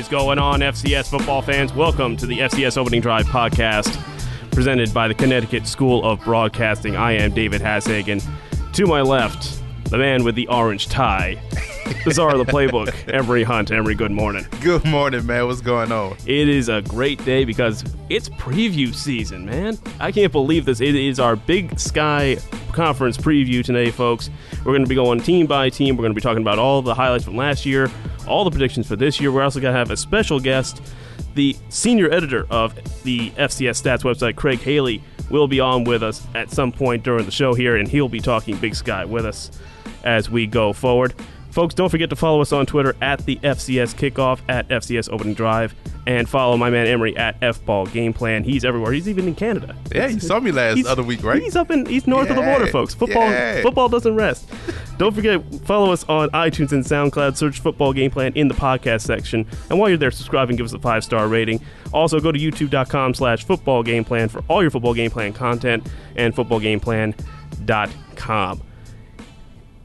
What is going on, FCS football fans? Welcome to the FCS Opening Drive podcast, presented by the Connecticut School of Broadcasting. I am David Hashagen. To my left, the man with the orange tie, the czar of the playbook, Emery Hunt. Emery, good morning. Good morning, man. What's going on? It is a great day because it's preview season, man. I can't believe this. It is our Big Sky Conference preview today, folks. We're going to be going team by team. We're going to be talking about all the highlights from last year, all the predictions for this year. We're also going to have a special guest. The senior editor of the FCS Stats website, Craig Haley, will be on with us at some point during the show here, and he'll be talking Big Sky with us as we go forward. Folks, don't forget to follow us on Twitter at the FCS Kickoff, at FCS Opening Drive, and follow my man Emery at F Ball Game Plan. He's everywhere. He's even in Canada. Yeah, you saw me last other week, right? He's up in he's north of the Yeah, border, folks. Football yeah. football doesn't rest. Don't forget follow us on iTunes and SoundCloud. Search Football Game Plan in the podcast section, and while you're there, subscribe and give us a five star rating. Also, go to YouTube.com/slash Football Game Plan for all your Football Game Plan content and FootballGamePlan.com.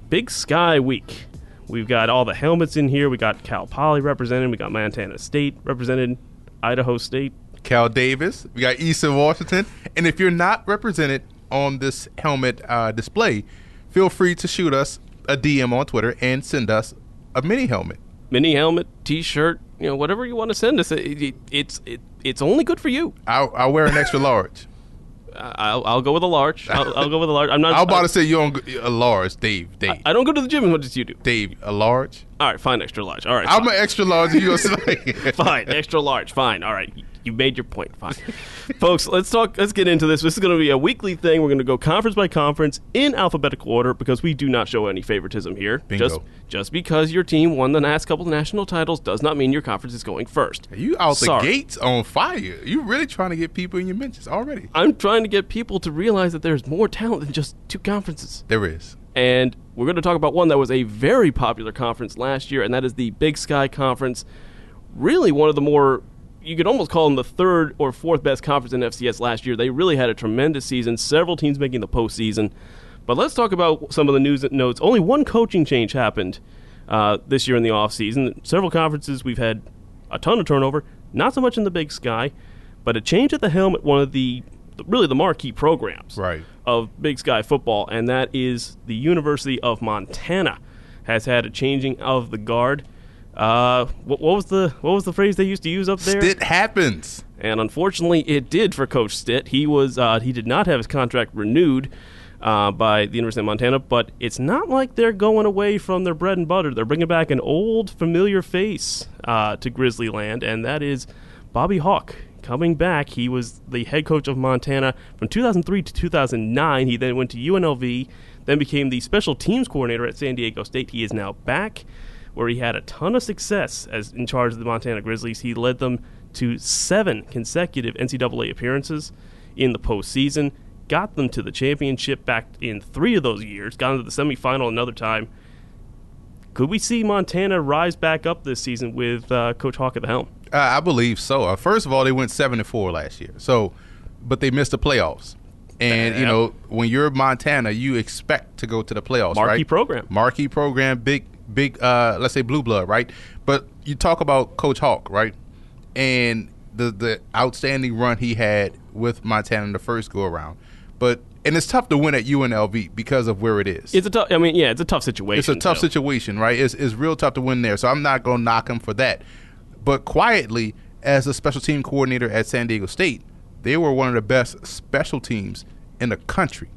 Big Sky Week. We've got all the helmets in here. We got Cal Poly represented. We got Montana State represented. Idaho State. Cal Davis. We got Eastern Washington. And if you're not represented on this helmet uh, display, feel free to shoot us a DM on Twitter and send us a mini helmet. mini helmet, T-shirt, you know, whatever you want to send us. It, it, it's it, it's only good for you. I'll, I'll wear an extra large. I'll, I'll go with a large. I'll, I'll go with a large. I'm not. I was about to say you don't go- a large, Dave. Dave. I don't go to the gym as much as you do. Dave, a large. All right, fine, extra large. All right, I'm an extra large. You gonna say fine, extra large. Fine. All right, you made your point. Fine, folks. Let's talk. Let's get into this. This is going to be a weekly thing. We're going to go conference by conference in alphabetical order because we do not show any favoritism here. Bingo. Just just because your team won the last couple of national titles does not mean your conference is going first. You out the gates on fire. You really trying to get people in your mentions already. I'm trying to get people to realize that there's more talent than just two conferences. There is. And we're going to talk about one that was a very popular conference last year, and that is the Big Sky Conference. Really, one of the more, you could almost call them the third or fourth best conference in FCS last year. They really had a tremendous season, several teams making the postseason. But let's talk about some of the news notes. Only one coaching change happened uh, this year in the offseason. Several conferences, we've had a ton of turnover, not so much in the Big Sky, but a change at the helm at one of the, really the marquee programs Right. of Big Sky football, and that is the University of Montana has had a changing of the guard. Uh, what, what was the what was the phrase they used to use up there? It happens. And unfortunately, it did for Coach Stitt. He was uh, he did not have his contract renewed uh, by the University of Montana, but it's not like they're going away from their bread and butter. They're bringing back an old familiar face uh, to Grizzly Land, and that is Bobby Hauck. Coming back, he was the head coach of Montana from 2003 to 2009. He then went to UNLV, then became the special teams coordinator at San Diego State. He is now back where he had a ton of success as in charge of the Montana Grizzlies. He led them to seven consecutive NCAA appearances in the postseason, got them to the championship back in three of those years, got into the semifinal another time. Could we see Montana rise back up this season with uh, Coach Hauck at the helm? Uh, I believe so. Uh, first of all, they went seven and four last year. So, but they missed the playoffs. And you know, when you're Montana, you expect to go to the playoffs, Marquee right? program. marquee program, big, big. Uh, let's say blue blood, right? But you talk about Coach Hauck, right? And the the outstanding run he had with Montana in the first go around. But and it's tough to win at UNLV because of where it is. It's a tough. I mean, yeah, it's a tough situation. It's a tough so. situation, right? It's, it's real tough to win there. So I'm not going to knock him for that. But quietly, as a special team coordinator at San Diego State, they were one of the best special teams in the country.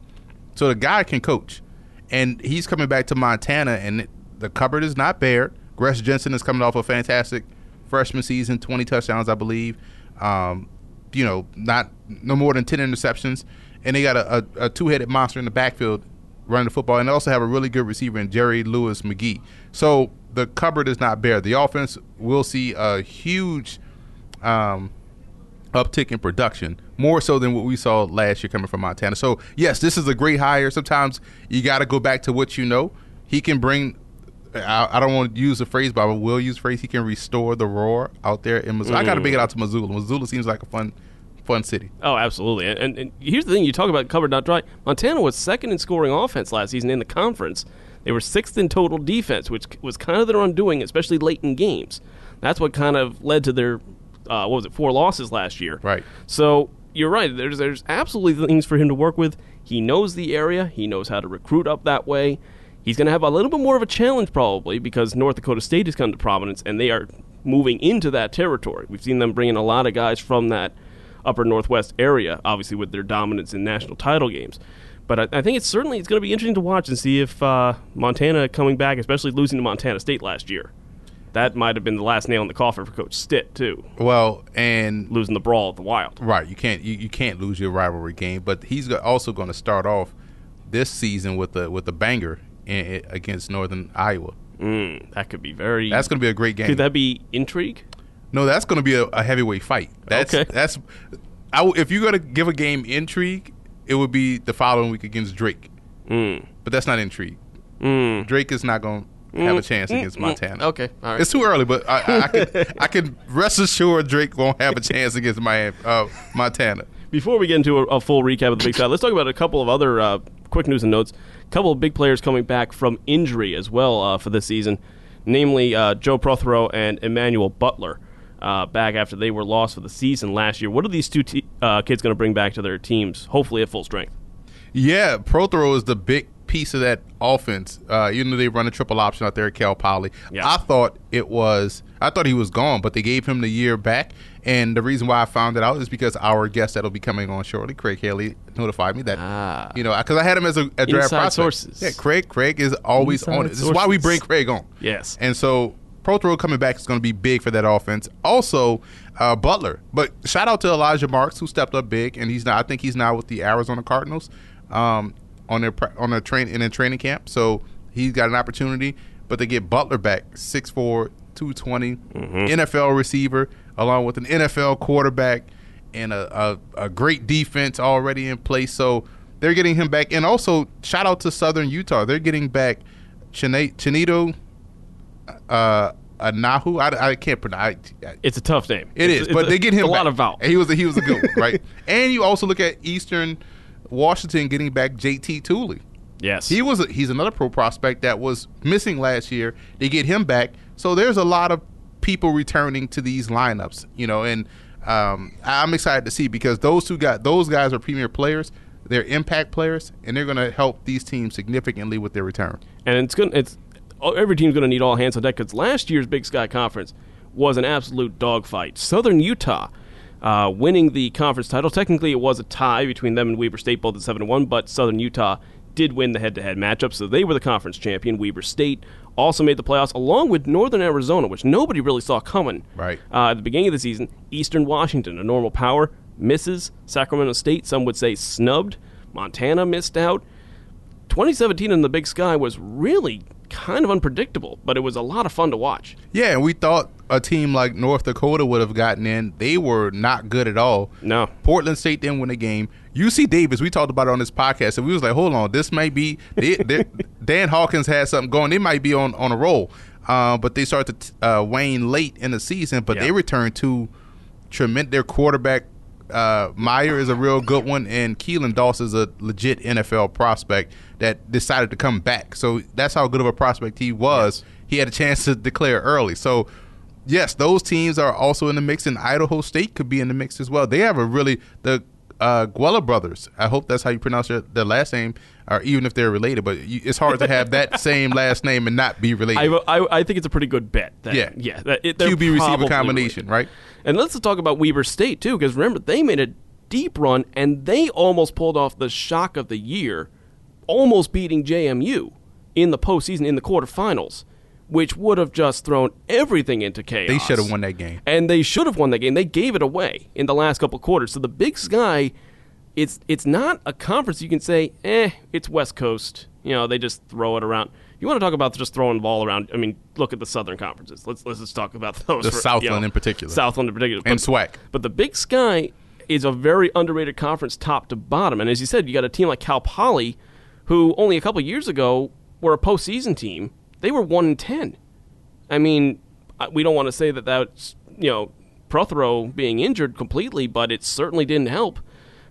So the guy can coach. And he's coming back to Montana, and it, the cupboard is not bare. Gresch Jensen is coming off a fantastic freshman season, 20 touchdowns, I believe. Um, you know, not no more than 10 interceptions. And they got a, a, a two headed monster in the backfield running the football, and they also have a really good receiver in Jerry Louie-McGee. So the cupboard is not bare. The offense will see a huge um, uptick in production, more so than what we saw last year coming from Montana. So yes, this is a great hire. Sometimes you got to go back to what you know. He can bring. I, I don't want to use the phrase, but I will use the phrase. He can restore the roar out there in Missoula. I got to big it out to Missoula. Missoula seems like a fun, fun city. Oh, absolutely. And, and, and here's the thing: you talk about covered not dry. Montana was second in scoring offense last season in the conference. They were sixth in total defense, which was kind of their undoing, especially late in games. That's what kind of led to their uh, what was it four losses last year. Right. So you're right. There's there's absolutely things for him to work with. He knows the area. He knows how to recruit up that way. He's going to have a little bit more of a challenge probably because North Dakota State has come to prominence and they are moving into that territory. We've seen them bring in a lot of guys from that upper northwest area, obviously with their dominance in national title games. But I, I think it's certainly it's going to be interesting to watch and see if uh, Montana coming back, especially losing to Montana State last year, that might have been the last nail in the coffin for Coach Stitt too, Well, and losing the brawl at the Wild. right, you can't you, you can't lose your rivalry game, but he's also going to start off this season with a with a banger in, against Northern Iowa. Mm, that could be very. That's going to be a great game. could that be intrigue? No, that's going to be a, a heavyweight fight. That's Okay. that's. I if you're going to give a game intrigue, it would be the following week against Drake. Mm. But that's not intrigue. Mm. Drake is not going to have a chance against Mm, mm, Montana. Okay, all right. It's too early, but I, I, I can I can rest assured Drake won't have a chance against Miami, uh, Montana. Before we get into a, a full recap of the Big Sky, let's talk about a couple of other uh, quick news and notes. A couple of big players coming back from injury as well uh, for this season, namely uh, Joe Protheroe and Emmanuel Butler. Uh, back after they were lost for the season last year. What are these two te- uh, kids going to bring back to their teams, hopefully at full strength? Yeah, Protheroe is the big piece of that offense. Uh, even though they run a triple option out there at Cal Poly, Yeah. I thought it was. I thought he was gone, but they gave him the year back. And the reason why I found it out is because our guest that'll be coming on shortly, Craig Haley, notified me that Ah. you know because I had him as a, a draft Inside prospect. sources. Yeah, Craig. Craig is always Inside on it. This is why we bring Craig on. Yes. And so Protheroe coming back is going to be big for that offense. Also, uh, Butler. But shout out to Elijah Marks who stepped up big, and he's now I think he's now with the Arizona Cardinals um, on their on a train in a training camp. So he's got an opportunity. But they get Butler back, 6'4", 220, NFL receiver, along with an NFL quarterback and a, a, a great defense already in place. So they're getting him back. And also, shout out to Southern Utah. They're getting back Chinito uh, Anahu. I, I can't pronounce. I, It's a tough name. it It's- is, it's but a, they get him a lot back. of vowels. And he was a, he was a good one, right? And you also look at Eastern Washington getting back JT Tooley. Yes. He was a, he's another pro prospect that was missing last year. They get him back, so there's a lot of people returning to these lineups, you know, and um, I'm excited to see because those two got those guys are premier players. They're impact players, and they're going to help these teams significantly with their return. and it's going it's every team's going to need all hands on deck because last year's Big Sky Conference was an absolute dogfight. Southern Utah uh, winning the conference title. Technically, it was a tie between them and Weber State, both at seven and one, but Southern Utah did win the head-to-head matchup, so they were the conference champion. Weber State also made the playoffs along with Northern Arizona, which nobody really saw coming. Right. Uh, at the beginning of the season, Eastern Washington, a normal power, misses. Sacramento State, some would say snubbed. Montana missed out. 2017 in the Big Sky was really kind of unpredictable, but it was a lot of fun to watch. Yeah, and we thought a team like North Dakota would have gotten in. They were not good at all. No. Portland State didn't win the game. UC Davis, we talked about it on this podcast, and we was like, hold on, this might be they, they, Dan Hawkins had something going. They might be on on a roll, uh, but they started to uh, wane late in the season. But Yeah. they returned to tremendous. Their quarterback uh, Maier is a real good one, and Keelan Doss is a legit NFL prospect that decided to come back. So that's how good of a prospect he was. He had a chance to declare early. So yes, those teams are also in the mix, and Idaho State could be in the mix as well. They have a really the uh, Gueller brothers. I hope that's how you pronounce their, their last name, or even if they're related. But you, it's hard to have that same last name and not be related. I, I, I think it's a pretty good bet. That, Yeah. yeah. That it, QB receiver combination, related. right? And let's talk about Weber State too, because remember they made a deep run and they almost pulled off the shock of the year, almost beating JMU in the postseason in the quarterfinals, which would have just thrown everything into chaos. They should have won that game. and they should have won that game. They gave it away in the last couple quarters. So the Big Sky, it's it's not a conference you can say, eh, it's West Coast. You know, they just throw it around. You want to talk about just throwing the ball around? I mean, look at the Southern conferences. Let's let's just talk about those. The for- you Southland know, in particular. Southland in particular, And But- SWAC. But the Big Sky is a very underrated conference, top to bottom. And as you said, you got a team like Cal Poly, who only a couple years ago were a postseason team. They were one and ten. I mean, we don't want to say that that's you know Protheroe being injured completely, but it certainly didn't help.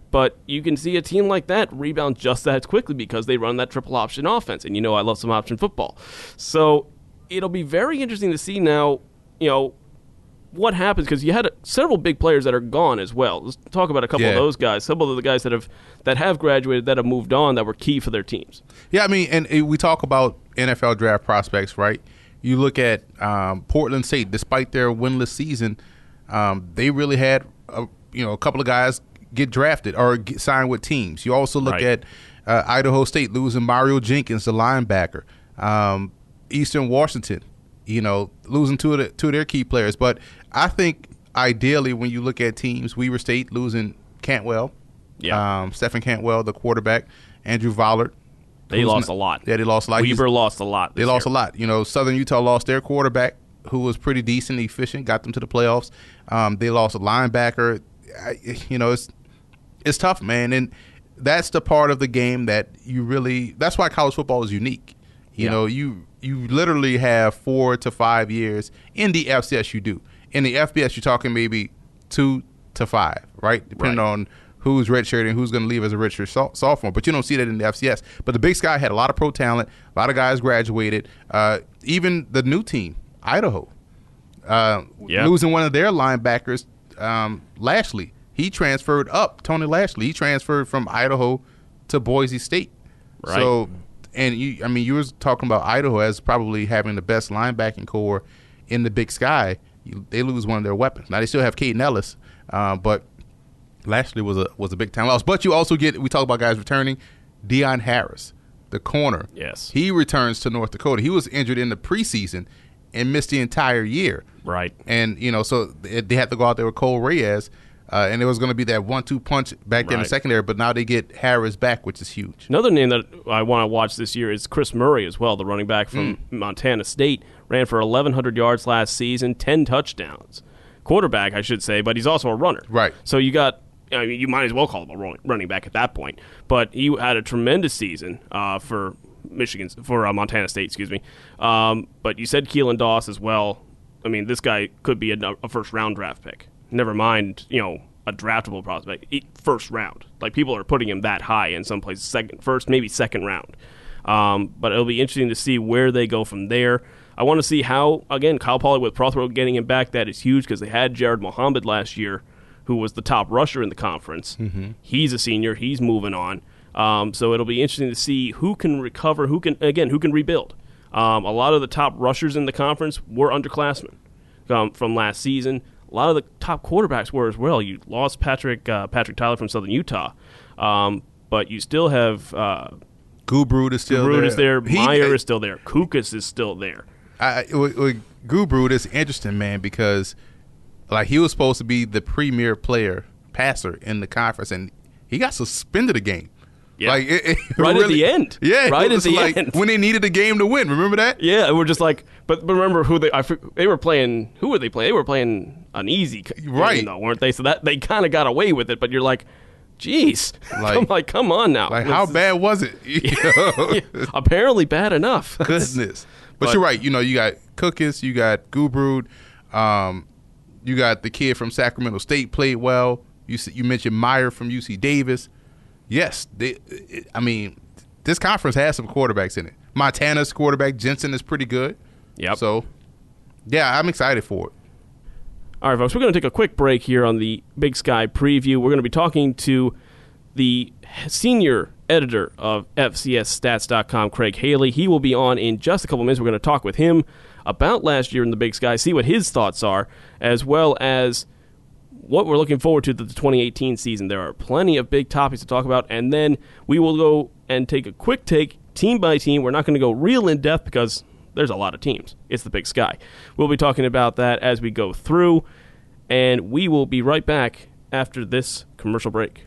But you can see a team like that rebound just that quickly because they run that triple option offense, and you know I love some option football. So it'll be very interesting to see now. You know, what happens because you had several big players that are gone as well. Let's talk about a couple Yeah. of those guys. Some of the guys that have that have graduated that have moved on that were key for their teams. Yeah, I mean, and uh, we talk about NFL draft prospects, right? You look at um, Portland State, despite their winless season, um, they really had a, you know a couple of guys get drafted or get signed with teams. You also look Right. at uh, Idaho State losing Mario Jenkins, the linebacker. Um, Eastern Washington, you know, losing two of the, two of their key players. But I think ideally, when you look at teams, Weber State losing Cantwell, Yeah. um, Stefan Cantwell, the quarterback, Andrew Vollert. They who's lost not- a lot. Yeah, they lost a lot. Weber lost a lot. they lost a lot. You know, Southern Utah lost their quarterback, who was pretty decent, efficient, got them to the playoffs. Um, they lost a linebacker. I, you know, it's it's tough, man, and that's the part of the game that you really. That's why college football is unique. You Yeah. know, you you literally have four to five years in the FCS. You do in the FBS. You're talking maybe two to five, right? Depending Right. on who's redshirt and who's going to leave as a redshirt so- sophomore. But you don't see that in the FCS. But the Big Sky had a lot of pro talent. A lot of guys graduated. Uh, even the new team, Idaho, uh, Yeah. losing one of their linebackers, um, Lashley. He transferred up. Tony Lashley. He transferred from Idaho to Boise State. Right. So, and you, I mean, you were talking about Idaho as probably having the best linebacking core in the Big Sky. You, they lose one of their weapons. Now they still have Kaden Elliss, uh, but Lashley was a was a big time loss. But you also get we talk about guys returning. Deion Harris, the corner. Yes. He returns to North Dakota. He was injured in the preseason and missed the entire year. Right. And you know, so they they had to go out there with Cole Reyes, uh, and it was going to be that one-two punch back there in the secondary. But now they get Harris back, which is huge. Another name that I want to watch this year is Chris Murray as well, the running back from Mm. Montana State. Ran for 1,100 yards last season, 10 touchdowns. Quarterback, I should say, but he's also a runner. Right. So you got, I mean, you might as well call him a running- back at that point. But he had a tremendous season uh, for Michigan, for uh, Montana State, excuse me. Um, but you said Keelan Doss as well. I mean, this guy could be a, a first round draft pick. Never mind, you know, a draftable prospect. First round. Like people are putting him that high in some places, second, first, maybe second round. Um, but it'll be interesting to see where they go from there. I want to see how again Cal Poly with Protheroe getting him back. That is huge because they had Jared Mohammed last year, who was the top rusher in the conference. Mm-hmm. He's a senior. He's moving on. Um, so it'll be interesting to see who can recover, who can again, who can rebuild. Um, a lot of the top rushers in the conference were underclassmen um, from last season. A lot of the top quarterbacks were as well. You lost Patrick uh, Patrick Tyler from Southern Utah, um, but you still have uh, Gubrud is still Brood there. is there. He- Maier is still there. Cookus is still there. I, with, with Gubrud is interesting, man, because like he was supposed to be the premier player passer in the conference, and he got suspended a game. Yeah. Like it, it Right at the end. Yeah, Right at the like end. when they needed a game to win. Remember that? Yeah, we're just like, but, but remember who they? I, they were playing. Who were they playing? They were playing an easy c- game, Right. though, weren't they? So that they kind of got away with it. But you're like, geez, Like- I'm like, come on now. Like This how is- bad was it? You know? Apparently bad enough. Goodness. But, But- you're right. You know, you got Cookus, you got Gubrud, um, you got the kid from Sacramento State played well. You you mentioned Maier from UC Davis. Yes, they, I mean, this conference has some quarterbacks in it. Montana's quarterback Jensen is pretty good. Yep. So, yeah, I'm excited for it. All right, folks, we're going to take a quick break here on the Big Sky preview. We're going to be talking to the senior editor of FCSStats.com, Craig Haley. He will be on in just a couple minutes. We're going to talk with him about last year in the Big Sky, see what his thoughts are, as well as what we're looking forward to the 2018 season. There are plenty of big topics to talk about, and then we will go and take a quick take team by team. We're not going to go real in depth because there's a lot of teams. It's the big sky. We'll be talking about that as we go through, and we will be right back after this commercial break.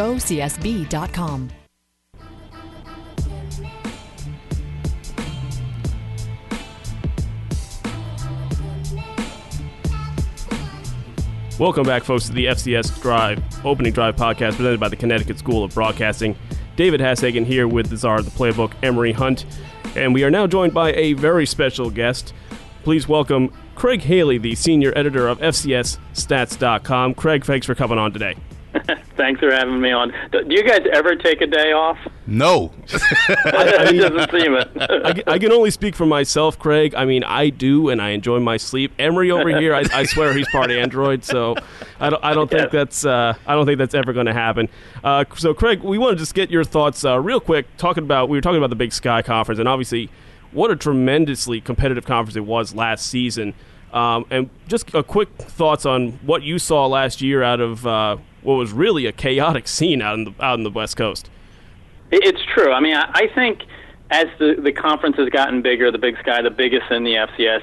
gocsb.com. Welcome back, folks, to the FCS Drive Opening Drive podcast presented by the Connecticut School of Broadcasting. David Hashagen here with the czar of the playbook, Emery Hunt, and we are now joined by a very special guest. Please welcome Craig Haley, the senior editor of FCSStats.com. Craig, thanks for coming on today. Thanks for having me on. Do you guys ever take a day off? No. it doesn't seem it. I, I, can only speak for myself, Craig. I mean, I do, and I enjoy my sleep. Emery over here, I, I swear he's part Android, so I don't, I don't think that's uh, I don't think that's ever going to happen. Uh, so, Craig, we want to just get your thoughts uh, real quick. Talking about we were talking about the Big Sky Conference, and obviously, what a tremendously competitive conference it was last season. Um, and just a quick thoughts on what you saw last year out of uh, what was really a chaotic scene out in the out in the West Coast. It's true. I mean, I think as the the conference has gotten bigger, the Big Sky, the biggest in the FCS.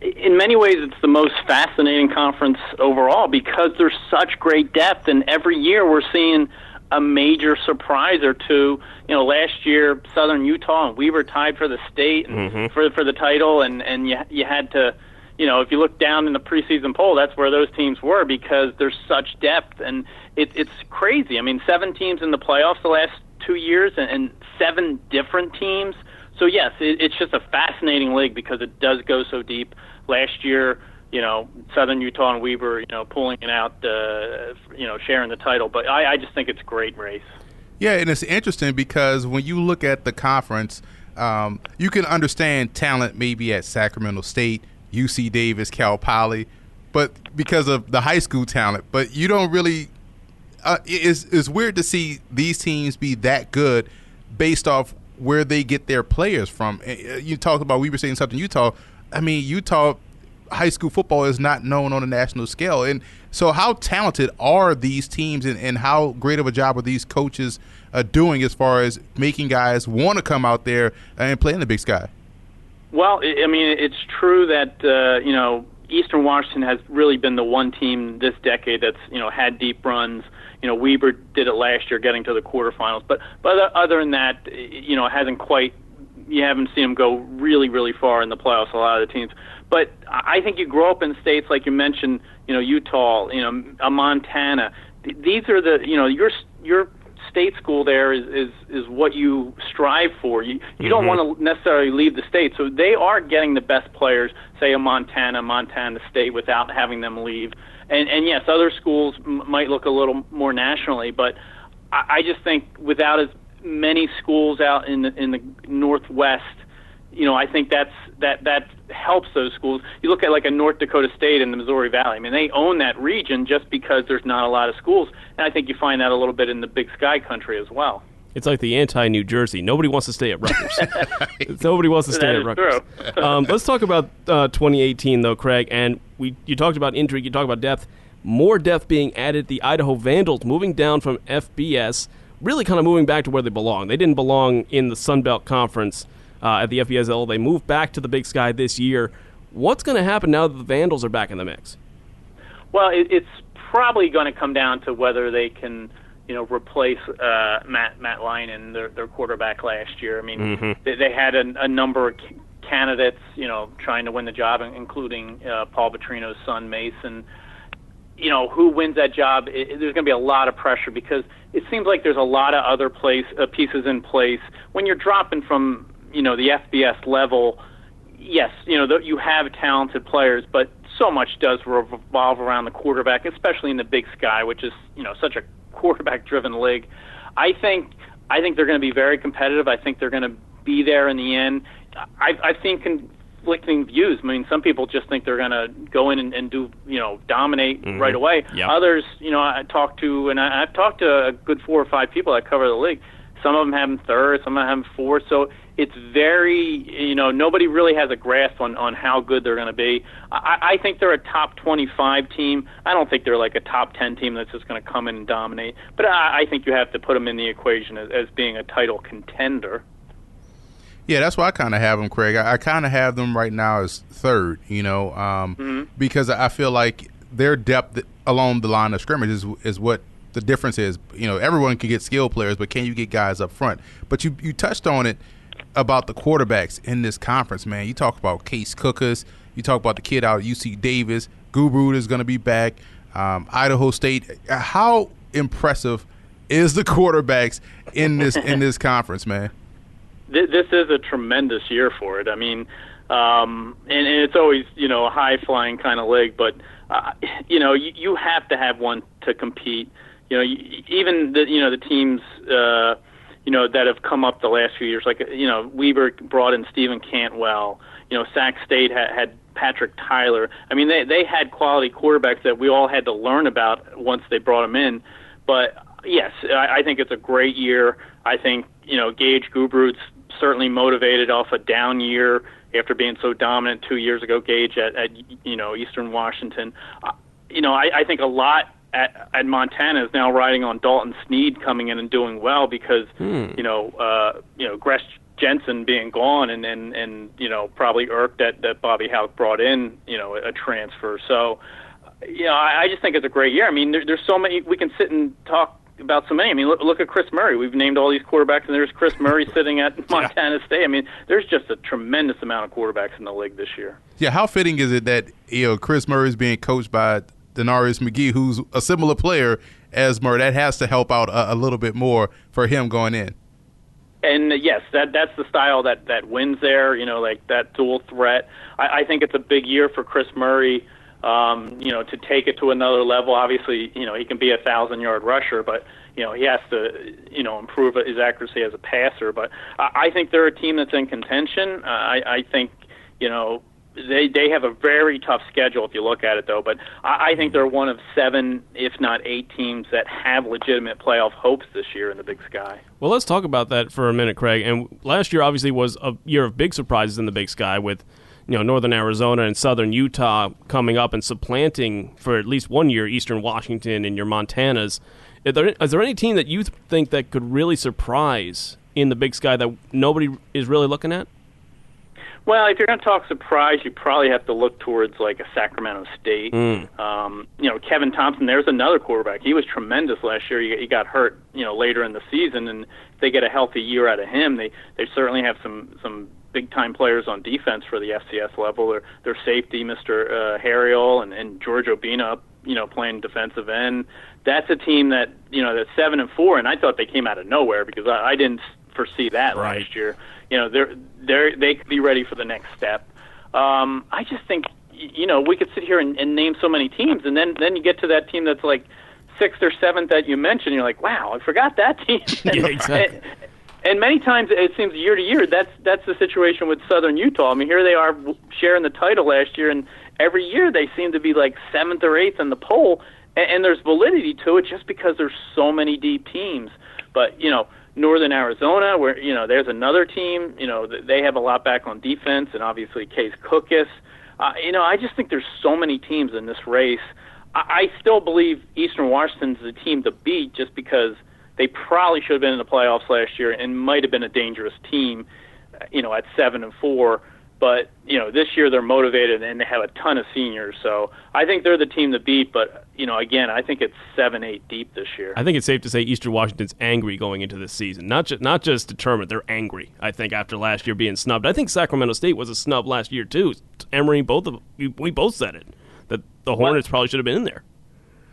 In many ways, it's the most fascinating conference overall because there's such great depth, and every year we're seeing a major surprise or two. You know, last year Southern Utah and Weber tied for the state and mm-hmm. for for the title, and and you you had to you know, if you look down in the preseason poll, that's where those teams were because there's such depth, and it, it's crazy. I mean, seven teams in the playoffs the last two years, and, and seven different teams. So yes, it, it's just a fascinating league because it does go so deep. Last year, you know, Southern Utah and Weber, you know, pulling it out, uh, you know, sharing the title. But I, I just think it's a great race. Yeah, and it's interesting because when you look at the conference, um, you can understand talent maybe at Sacramento State UC Davis, Cal Poly, but because of the high school talent. But you don't really. Uh, it's, it's weird to see these teams be that good based off where they get their players from. Uh, you talked about we were saying something Utah. I mean, Utah high school football is not known on a national scale. And so, how talented are these teams, and, and how great of a job are these coaches uh, doing as far as making guys want to come out there and play in the Big Sky? Well, I mean, it's true that uh, you know Eastern Washington has really been the one team this decade that's you know had deep runs. You know, Weber did it last year, getting to the quarterfinals. But but other than that, you know, it hasn't quite. You haven't seen them go really really far in the playoffs. A lot of the teams. But I think you grow up in states like you mentioned. You know, Utah. You know, Montana. These are the you know your your state school there is is is what you strive for. You you mm-hmm. don't want to necessarily leave the state, so they are getting the best players, say a Montana, Montana State, without having them leave. And and yes, other schools m- might look a little more nationally, but I, I just think without as many schools out in the in the Northwest you know, I think that's that that helps those schools. You look at like a North Dakota State in the Missouri Valley. I mean, they own that region just because there's not a lot of schools, and I think you find that a little bit in the Big Sky country as well. It's like the anti-New Jersey. Nobody wants to stay at Rutgers. Nobody wants to stay at Rutgers. um, let's talk about uh, 2018 though, Craig. And we you talked about intrigue. You talked about depth. More depth being added. The Idaho Vandals moving down from FBS, really kind of moving back to where they belong. They didn't belong in the Sun Belt Conference uh, at the FBSL. They move back to the Big Sky this year. What's going to happen now that the Vandals are back in the mix? Well, it, it's probably going to come down to whether they can, you know, replace uh, Matt Matt Linehan, their their quarterback last year. I mean, mm-hmm. they, they had a, a number of candidates, you know, trying to win the job, including uh, Paul Petrino's son Mason. You know, who wins that job? It, there's going to be a lot of pressure because it seems like there's a lot of other place uh, pieces in place when you're dropping from you know the FBS level, yes, you know you have talented players, but so much does revolve around the quarterback, especially in the Big Sky, which is you know such a quarterback-driven league. I think I think they're going to be very competitive. I think they're going to be there in the end. I've, I've seen conflicting views. I mean, some people just think they're going to go in and, and do, you know, dominate Mhm. right away. Yep. Others, you know, I talked to, and I, I've talked to a good four or five people that cover the league. Some of them have them third, some of them have them fourth. So it's very, you know, nobody really has a grasp on on how good they're going to be. I, I think they're a top 25 team. I don't think they're like a top 10 team that's just going to come in and dominate. But I, I think you have to put them in the equation as, as being a title contender. Yeah, that's why I kind of have them, Craig. I, I kind of have them right now as third, you know, um, Mhm. because I feel like their depth along the line of scrimmage is, is what the difference is. You know, everyone can get skilled players, but can you get guys up front? But you, you touched on it about the quarterbacks in this conference, man. You talk about Case Cookus, you talk about the kid out at UC Davis, Gubrud is going to be back, um, Idaho State. How impressive is the quarterbacks in this in this conference, man? This is a tremendous year for it. I mean, um, and, and it's always you know a high flying kind of league, but uh, you know you, you have to have one to compete. You know, you, even the you know the teams. Uh, you know that have come up the last few years. Like you know, Weber brought in Stefan Cantwell. You know, Sac State had, had Patrick Tyler. I mean, they they had quality quarterbacks that we all had to learn about once they brought them in. But yes, I, I think it's a great year. I think you know Gage Gubrud's certainly motivated off a down year after being so dominant two years ago. Gage at, at you know Eastern Washington. Uh, you know, I, I think a lot at, at Montana is now riding on Dalton Sneed coming in and doing well because Hmm. you know uh, you know Gresch Jensen being gone and and and you know probably irked that that Bobby Hauck brought in you know a transfer. So you know I, I just think it's a great year. I mean there, there's so many we can sit and talk about so many. I mean look, look at Chris Murray. We've named all these quarterbacks and there's Chris Murray sitting at Montana State. I mean there's just a tremendous amount of quarterbacks in the league this year. Yeah, how fitting is it that you know Chris Murray is being coached by DeNarius McGhee, who's a similar player as Murray? That has to help out a, a little bit more for him going in. and uh, yes, that that's the style that that wins there. You know, like that dual threat. I, I think it's a big year for Chris Murray. Um, you know, to take it to another level. Obviously, you know he can be a thousand yard rusher, but you know he has to you know improve his accuracy as a passer. But I, I think they're a team that's in contention. Uh, I, I think you know they they have a very tough schedule if you look at it though. But I, I think they're one of seven, if not eight, teams that have legitimate playoff hopes this year in the Big Sky. Well, let's talk about that for a minute, Craig. And last year obviously was a year of big surprises in the Big Sky with you know Northern Arizona and Southern Utah coming up and supplanting for at least one year Eastern Washington and your Montanas. Is there, is there any team that you think that could really surprise in the Big Sky that nobody is really looking at? Well, if you're going to talk surprise, you probably have to look towards like a Sacramento State. Mm. Um, you know, Kevin Thompson. There's another quarterback. He was tremendous last year. He, he got hurt, you know, later in the season, and if they get a healthy year out of him. They they certainly have some some big time players on defense for the FCS level. Their their safety, Mr. Uh, Harriel, and and George Obinna, you know, playing defensive end. That's a team that you know that's seven and four, and I thought they came out of nowhere because I, I didn't foresee that Right. last year. You know, they're they're they could be ready for the next step. Um, I just think you know we could sit here and, and name so many teams, and then then you get to that team that's like sixth or seventh that you mentioned. You're like, wow, I forgot that team. Yeah, exactly. And, and many times it seems year to year that's that's the situation with Southern Utah. I mean, here they are sharing the title last year, and every year they seem to be like seventh or eighth in the poll, and, and there's validity to it just because there's so many deep teams. But you know, Northern Arizona, where you know there's another team, you know they have a lot back on defense, and obviously Case Cookus. Uh, you know, I just think there's so many teams in this race. I, I still believe Eastern Washington's the team to beat, just because they probably should have been in the playoffs last year and might have been a dangerous team, you know, at seven and four. But you know, this year they're motivated and they have a ton of seniors, so I think they're the team to beat. But you know, again, I think it's seven, eight deep this year. I think it's safe to say Eastern Washington's angry going into this season. Not just not just determined, they're angry. I think after last year being snubbed. I think Sacramento State was a snub last year too. Emery, both of we, we both said it that the Hornets probably should have been in there.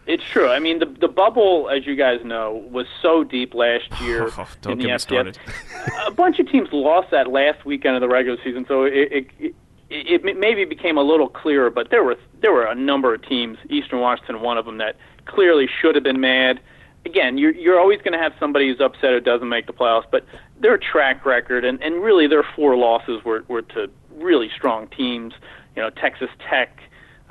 It's true. I mean, the the bubble, as you guys know, was so deep last oh, year Don't in the get me started. a bunch of teams lost that last weekend of the regular season, so it, it, it it maybe became a little clearer. But there were there were a number of teams, Eastern Washington, one of them, that clearly should have been mad. Again, you're you're always going to have somebody who's upset who doesn't make the playoffs, but their track record and, and really their four losses were, were to really strong teams. You know, Texas Tech,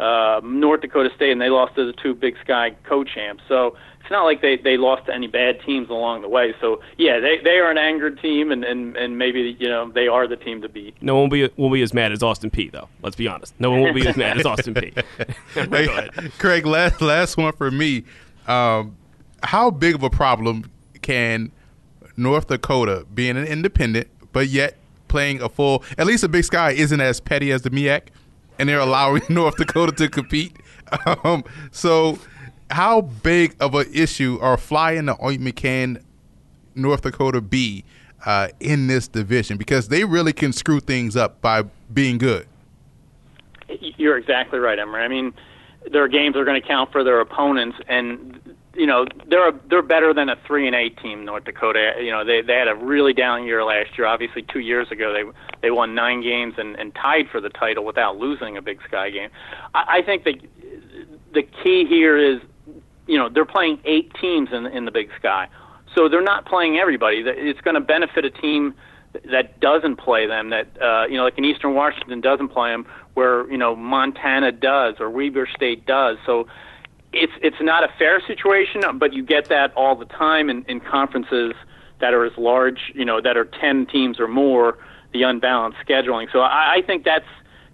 uh, North Dakota State, and they lost to the two Big Sky co-champs. So it's not like they they lost to any bad teams along the way. So yeah, they they are an angered team, and and and maybe you know they are the team to beat. No one will be will be as mad as Austin Peay though. Let's be honest. No one will be as mad as Austin Peay. Hey, Craig, last last one for me. Um, how big of a problem can North Dakota being an independent, but yet playing a full? At least the Big Sky isn't as petty as the MEAC, and they're allowing North Dakota to compete. Um, so, how big of an issue or fly in the ointment can North Dakota be uh, in this division? Because they really can screw things up by being good. You're exactly right, Emery. I mean, their games are going to count for their opponents, and you know they're a, they're better than a three and eight team. North Dakota, you know they they had a really down year last year. Obviously, two years ago they they won nine games and, and tied for the title without losing a Big Sky game. I, I think that the key here is you know they're playing eight teams in in the Big Sky, so they're not playing everybody. It's going to benefit a team that doesn't play them. That uh, you know, like in Eastern Washington doesn't play them, where you know Montana does or Weber State does. So it's it's not a fair situation, but you get that all the time in, in conferences that are as large, you know, that are ten teams or more. The unbalanced scheduling. So I, I think that's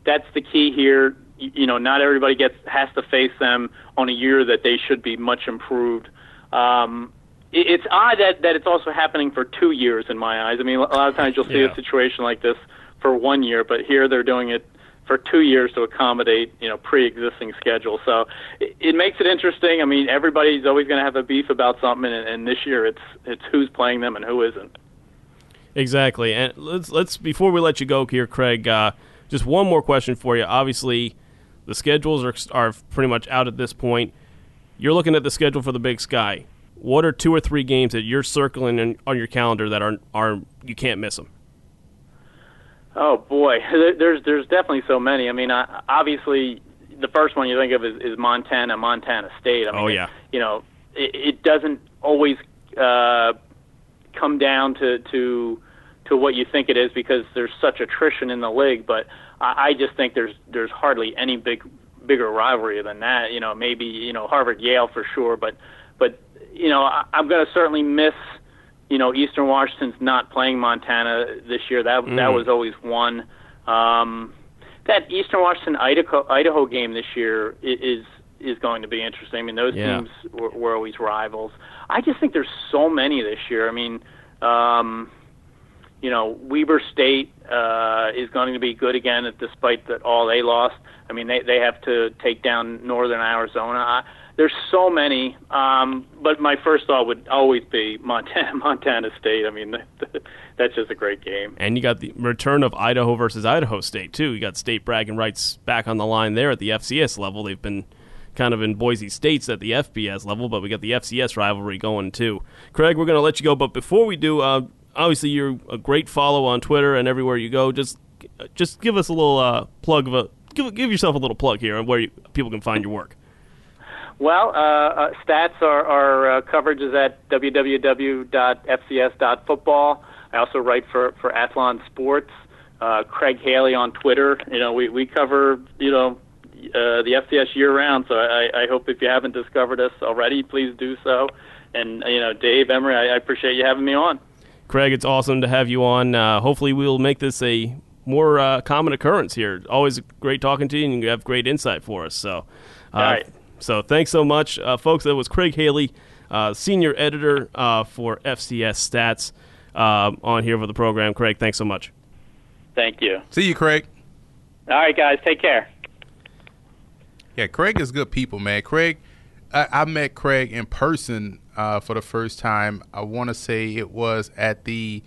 that's the key here. You, you know, not everybody gets has to face them on a year that they should be much improved. Um, it, it's odd that that it's also happening for two years in my eyes. I mean, a lot of times you'll see Yeah. a situation like this for one year, but here they're doing it for two years to accommodate you know pre-existing schedule. So it, it makes it interesting. I mean, everybody's always going to have a beef about something, and, and this year it's it's who's playing them and who isn't. Exactly. And let's let's before we let you go here, Craig. Uh, just one more question for you. Obviously, the schedules are are pretty much out at this point. You're looking at the schedule for the Big Sky. What are two or three games that you're circling in, on your calendar that are are you can't miss them? Oh boy, There- there's there's definitely so many. I mean, I, obviously the first one you think of is, is Montana, Montana State. I mean, Oh, yeah. you know, it, it doesn't always uh, come down to to to what you think it is because there's such attrition in the league. But I, I just think there's there's hardly any big bigger rivalry than that. You know, maybe you know Harvard Yale for sure, but but you know I, I'm going to certainly miss you know Eastern Washington's not playing Montana this year. That that was always one. Um, that Eastern Washington Idaho Idaho game this year is is going to be interesting. I mean, those Yeah. teams were, were always rivals. I just think there's so many this year. I mean, um, you know, Weber State uh, is going to be good again, despite that all they lost. I mean, they they have to take down Northern Arizona. I, there's so many, um, but my first thought would always be Montana, Montana State. I mean, that's just a great game. And you got the return of Idaho versus Idaho State too. You got state bragging rights back on the line there at the FCS level. They've been kind of in Boise States at the FBS level, but we got the FCS rivalry going too. Craig, we're going to let you go, but before we do, uh, obviously you're a great follow on Twitter and everywhere you go. Just just give us a little uh, plug of a give, give yourself a little plug here and where you, people can find your work. Well, uh, uh, stats our, our uh, coverage is at www.fcs.football. I also write for for Athlon Sports. Uh, Craig Haley on Twitter. You know, we we cover you know uh, the FCS year round. So I, I hope if you haven't discovered us already, please do so. And you know, Dave Emery, I, I appreciate you having me on. Craig, it's awesome to have you on. Uh, hopefully, we'll make this a more uh, common occurrence here. Always great talking to you, and you have great insight for us. So, uh, All right. So thanks so much, uh, folks. That was Craig Haley, uh, senior editor uh, for FCS Stats, uh, on here for the program. Craig, thanks so much. Thank you. See you, Craig. All right, guys, take care. Yeah, Craig is good people, man. Craig, I, I met Craig in person uh, for the first time. I want to say it was at the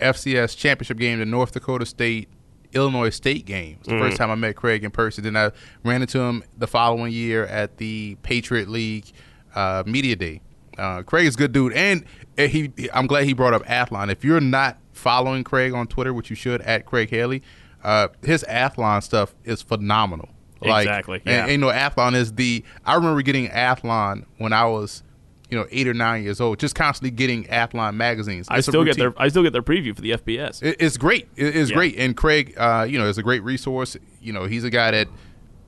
FCS championship game, the North Dakota State Illinois State game. It's the first time I met Craig in person. Then I ran into him the following year at the Patriot League uh, Media Day. Uh, Craig is a good dude, and he. I'm glad he brought up Athlon. If you're not following Craig on Twitter, which you should, at Craig Haley, uh, his Athlon stuff is phenomenal. Like, Exactly, and- and, you know, Athlon is the. I remember getting Athlon when I was you know eight or nine years old, just constantly getting Athlon magazines. I It's a still get their I still get their preview for the FBS. It, it's great. It- it's Yeah. great. And Craig, uh, you know, is a great resource. You know, he's a guy that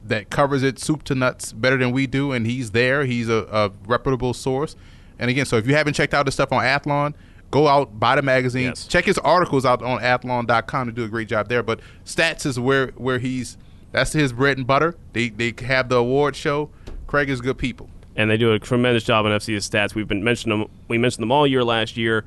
that covers it soup to nuts better than we do, and he's there. He's a, a reputable source. And again, so if you haven't checked out the stuff on Athlon, go out buy the magazines. Yes. Check his articles out on Athlon.com to do a great job there. But stats is where where he's that's his bread and butter. They they have the award show. Craig is good people. And they do a tremendous job on FCS stats. We've been mentioning them. We mentioned them all year last year.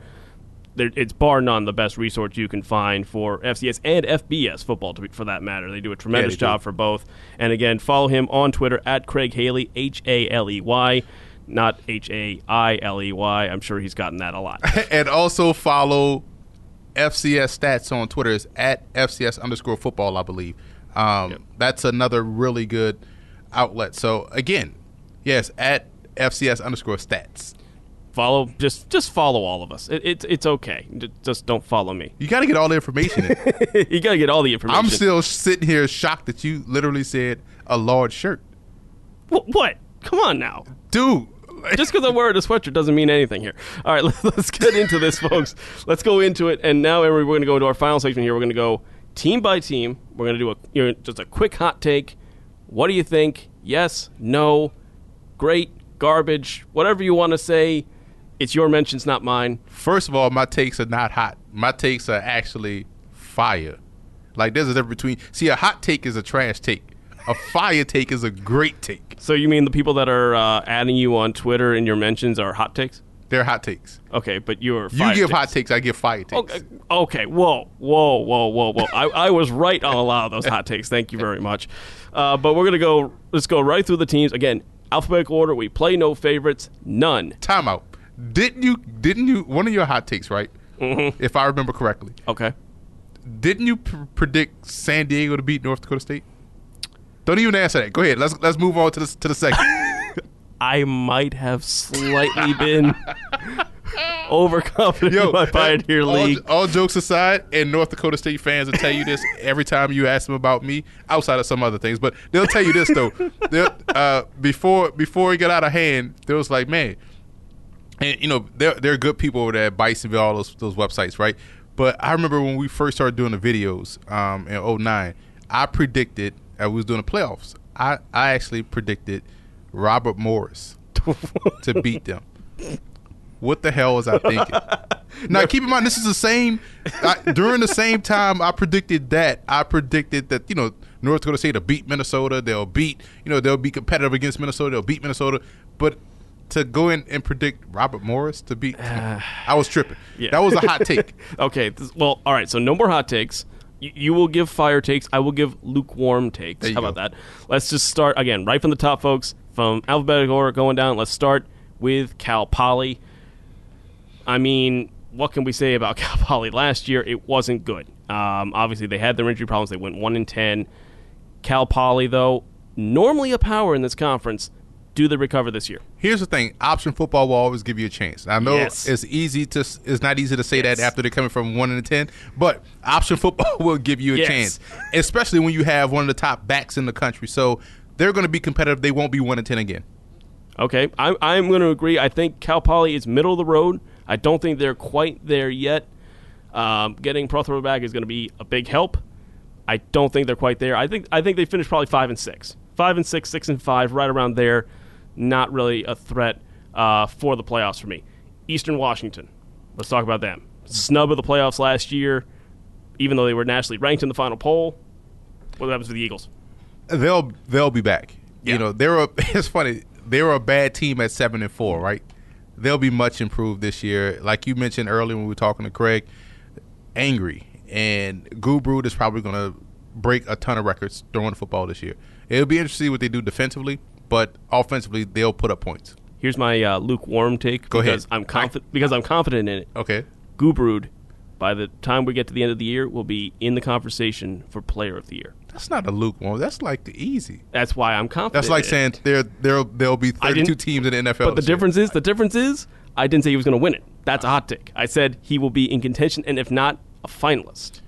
They're, it's bar none the best resource you can find for FCS and FBS football, to be, for that matter. They do a tremendous do. job for both. And again, follow him on Twitter at Craig Haley, H A L E Y, not H A I L E Y. I'm sure he's gotten that a lot. and also follow FCS stats on Twitter is at FCS underscore football, I believe. Um, Yep. That's another really good outlet. So again, yes, at FCS underscore stats. follow, just just follow all of us. It, it's it's okay. Just don't follow me. You got to get all the information in. you gotta get all the information. I'm still sitting here shocked that you literally said a large shirt. Wh- what? Come on now. Dude, just because I'm wearing a sweatshirt doesn't mean anything here. All right, let's, let's get into this, folks. Let's go into it. And now, Emery, we're going to go into our final section here. We're going to go team by team. We're going to do a you know, just a quick hot take. What do you think? Yes, no, great, garbage, whatever you want to say. It's your mentions, not mine. first of all, my takes are not hot. My takes are actually fire. Like there's a difference between see a hot take is a trash take. A fire take is a great take. So you mean the people that are uh, adding you on Twitter and your mentions are hot takes? They're hot takes. Okay, but you're You give takes. hot takes, I give fire takes. Okay, okay. Whoa, whoa, whoa, whoa, whoa. I, I was right on a lot of those hot takes. Thank you very much. Uh, but we're gonna go. Let's go right through the teams again. Alphabetical order. We play no favorites. None. Timeout. Didn't you? Didn't you? One of your hot takes, right? Mm-hmm. If I remember correctly, Okay. didn't you pr- predict San Diego to beat North Dakota State? Don't even answer that. Go ahead. Let's let's move on to the to the second. I might have slightly been overconfident in my Pioneer all, League. all jokes aside, and North Dakota State fans will tell you this every time you ask them about me, outside of some other things. But they'll tell you this though. Uh, before before it got out of hand, they was like, man, and you know they're they're good people over there at Bisonville, all those those websites, right? But I remember when we first started doing the videos um, in 09, I predicted I was doing the playoffs. I I actually predicted Robert Morris to beat them. What the hell was I thinking? now, keep in mind, this is the same. I, during the same time, I predicted that. I predicted that you know North Dakota State will beat Minnesota. They'll beat you know they'll be competitive against Minnesota. They'll beat Minnesota. But to go in and predict Robert Morris to beat, I was tripping. Yeah. That was a hot take. Okay. This, well, all right. So no more hot takes. You, you will give fire takes. I will give lukewarm takes. How about that? Let's just start again, right from the top, folks. From alphabetical order going down. Let's start with Cal Poly. I mean, what can we say about Cal Poly last year? It wasn't good. Um, obviously, they had their injury problems. They went one in ten. Cal Poly, though, normally a power in this conference. Do they recover this year? Here's the thing: option football will always give you a chance. I know Yes. it's easy to it's not easy to say Yes. that after they're coming from one and ten, but option football will give you a Yes. chance, especially when you have one of the top backs in the country. So they're going to be competitive. They won't be one and ten again. Okay, I'm, I'm going to agree. I think Cal Poly is middle of the road. I don't think they're quite there yet. Um, getting Protheroe back is going to be a big help. I don't think they're quite there. I think I think they finished probably five and six, five and six, six and five, right around there. Not really a threat uh, for the playoffs for me. Eastern Washington. Let's talk about them. Snub of the playoffs last year, even though they were nationally ranked in the final poll. What happens to the Eagles? They'll they'll be back. Yeah. You know, they're a, it's funny. They were a bad team at seven and four, right? They'll be much improved this year. Like you mentioned earlier when we were talking to Craig, angry and Gubrud is probably going to break a ton of records throwing football this year. It'll be interesting to see what they do defensively, but offensively they'll put up points. Here's my uh, lukewarm take Go ahead. I'm confident because I'm confident in it. Okay. Gubrud, by the time we get to the end of the year, will be in the conversation for Player of the Year. That's not a lukewarm. That's like the easy. That's why I'm confident. That's like saying there there there'll be 32 teams in the NFL. But the year. difference is the difference is I didn't say he was going to win it. That's a hot take. I said he will be in contention, and if not, a finalist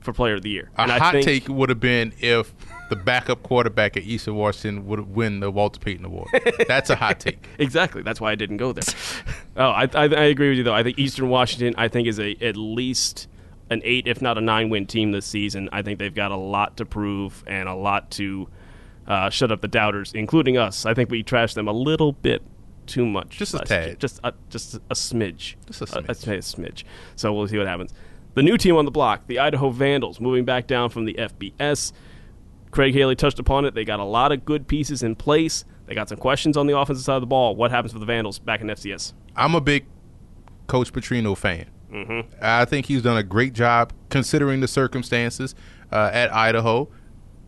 for Player of the Year. A and I hot take would have been if the backup quarterback at Eastern Washington would win the Walter Payton Award. That's a hot take. Exactly. That's why I didn't go there. oh, I, I, I agree with you though. I think Eastern Washington, I think, is a at least an eight, if not a nine-win team this season. I think they've got a lot to prove and a lot to uh, shut up the doubters, including us. I think we trashed them a little bit too much. Just a tad. year. Just a, just a smidge. Just a smidge. I'd say a smidge. So we'll see what happens. The new team on the block, the Idaho Vandals, moving back down from the FBS. Craig Haley touched upon it. They got a lot of good pieces in place. They got some questions on the offensive side of the ball. What happens for the Vandals back in FCS? I'm a big Coach Petrino fan. Mm-hmm. I think he's done a great job considering the circumstances uh, at Idaho.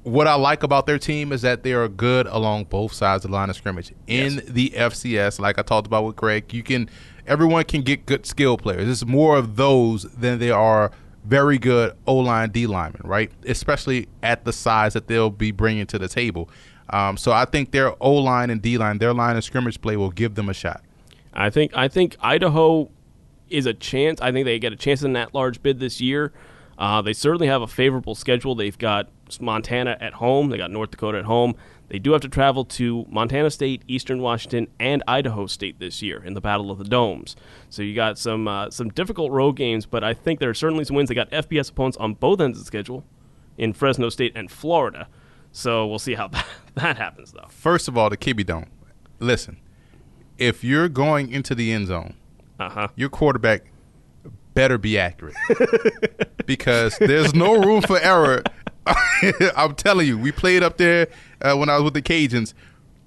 What I like about their team is that they are good along both sides of the line of scrimmage. In Yes. the FCS, like I talked about with Greg, you can everyone can get good skill players. It's more of those than there are very good O line D linemen, right? Especially at the size that they'll be bringing to the table. Um, so I think their O line and D line, their line of scrimmage play, will give them a shot. I think I think Idaho is a chance. I think they get a chance in that large bid this year. Uh, they certainly have a favorable schedule. They've got Montana at home. They got North Dakota at home. They do have to travel to Montana State, Eastern Washington, and Idaho State this year in the Battle of the Domes. So you got some uh, some difficult road games, but I think there are certainly some wins. They got FBS opponents on both ends of the schedule, in Fresno State and Florida. So we'll see how that, that happens, though. First of all, the Kibby Dome. Listen, if you're going into the end zone, Uh huh. your quarterback better be accurate because there's no room for error. I'm telling you, we played up there uh, when I was with the Cajuns.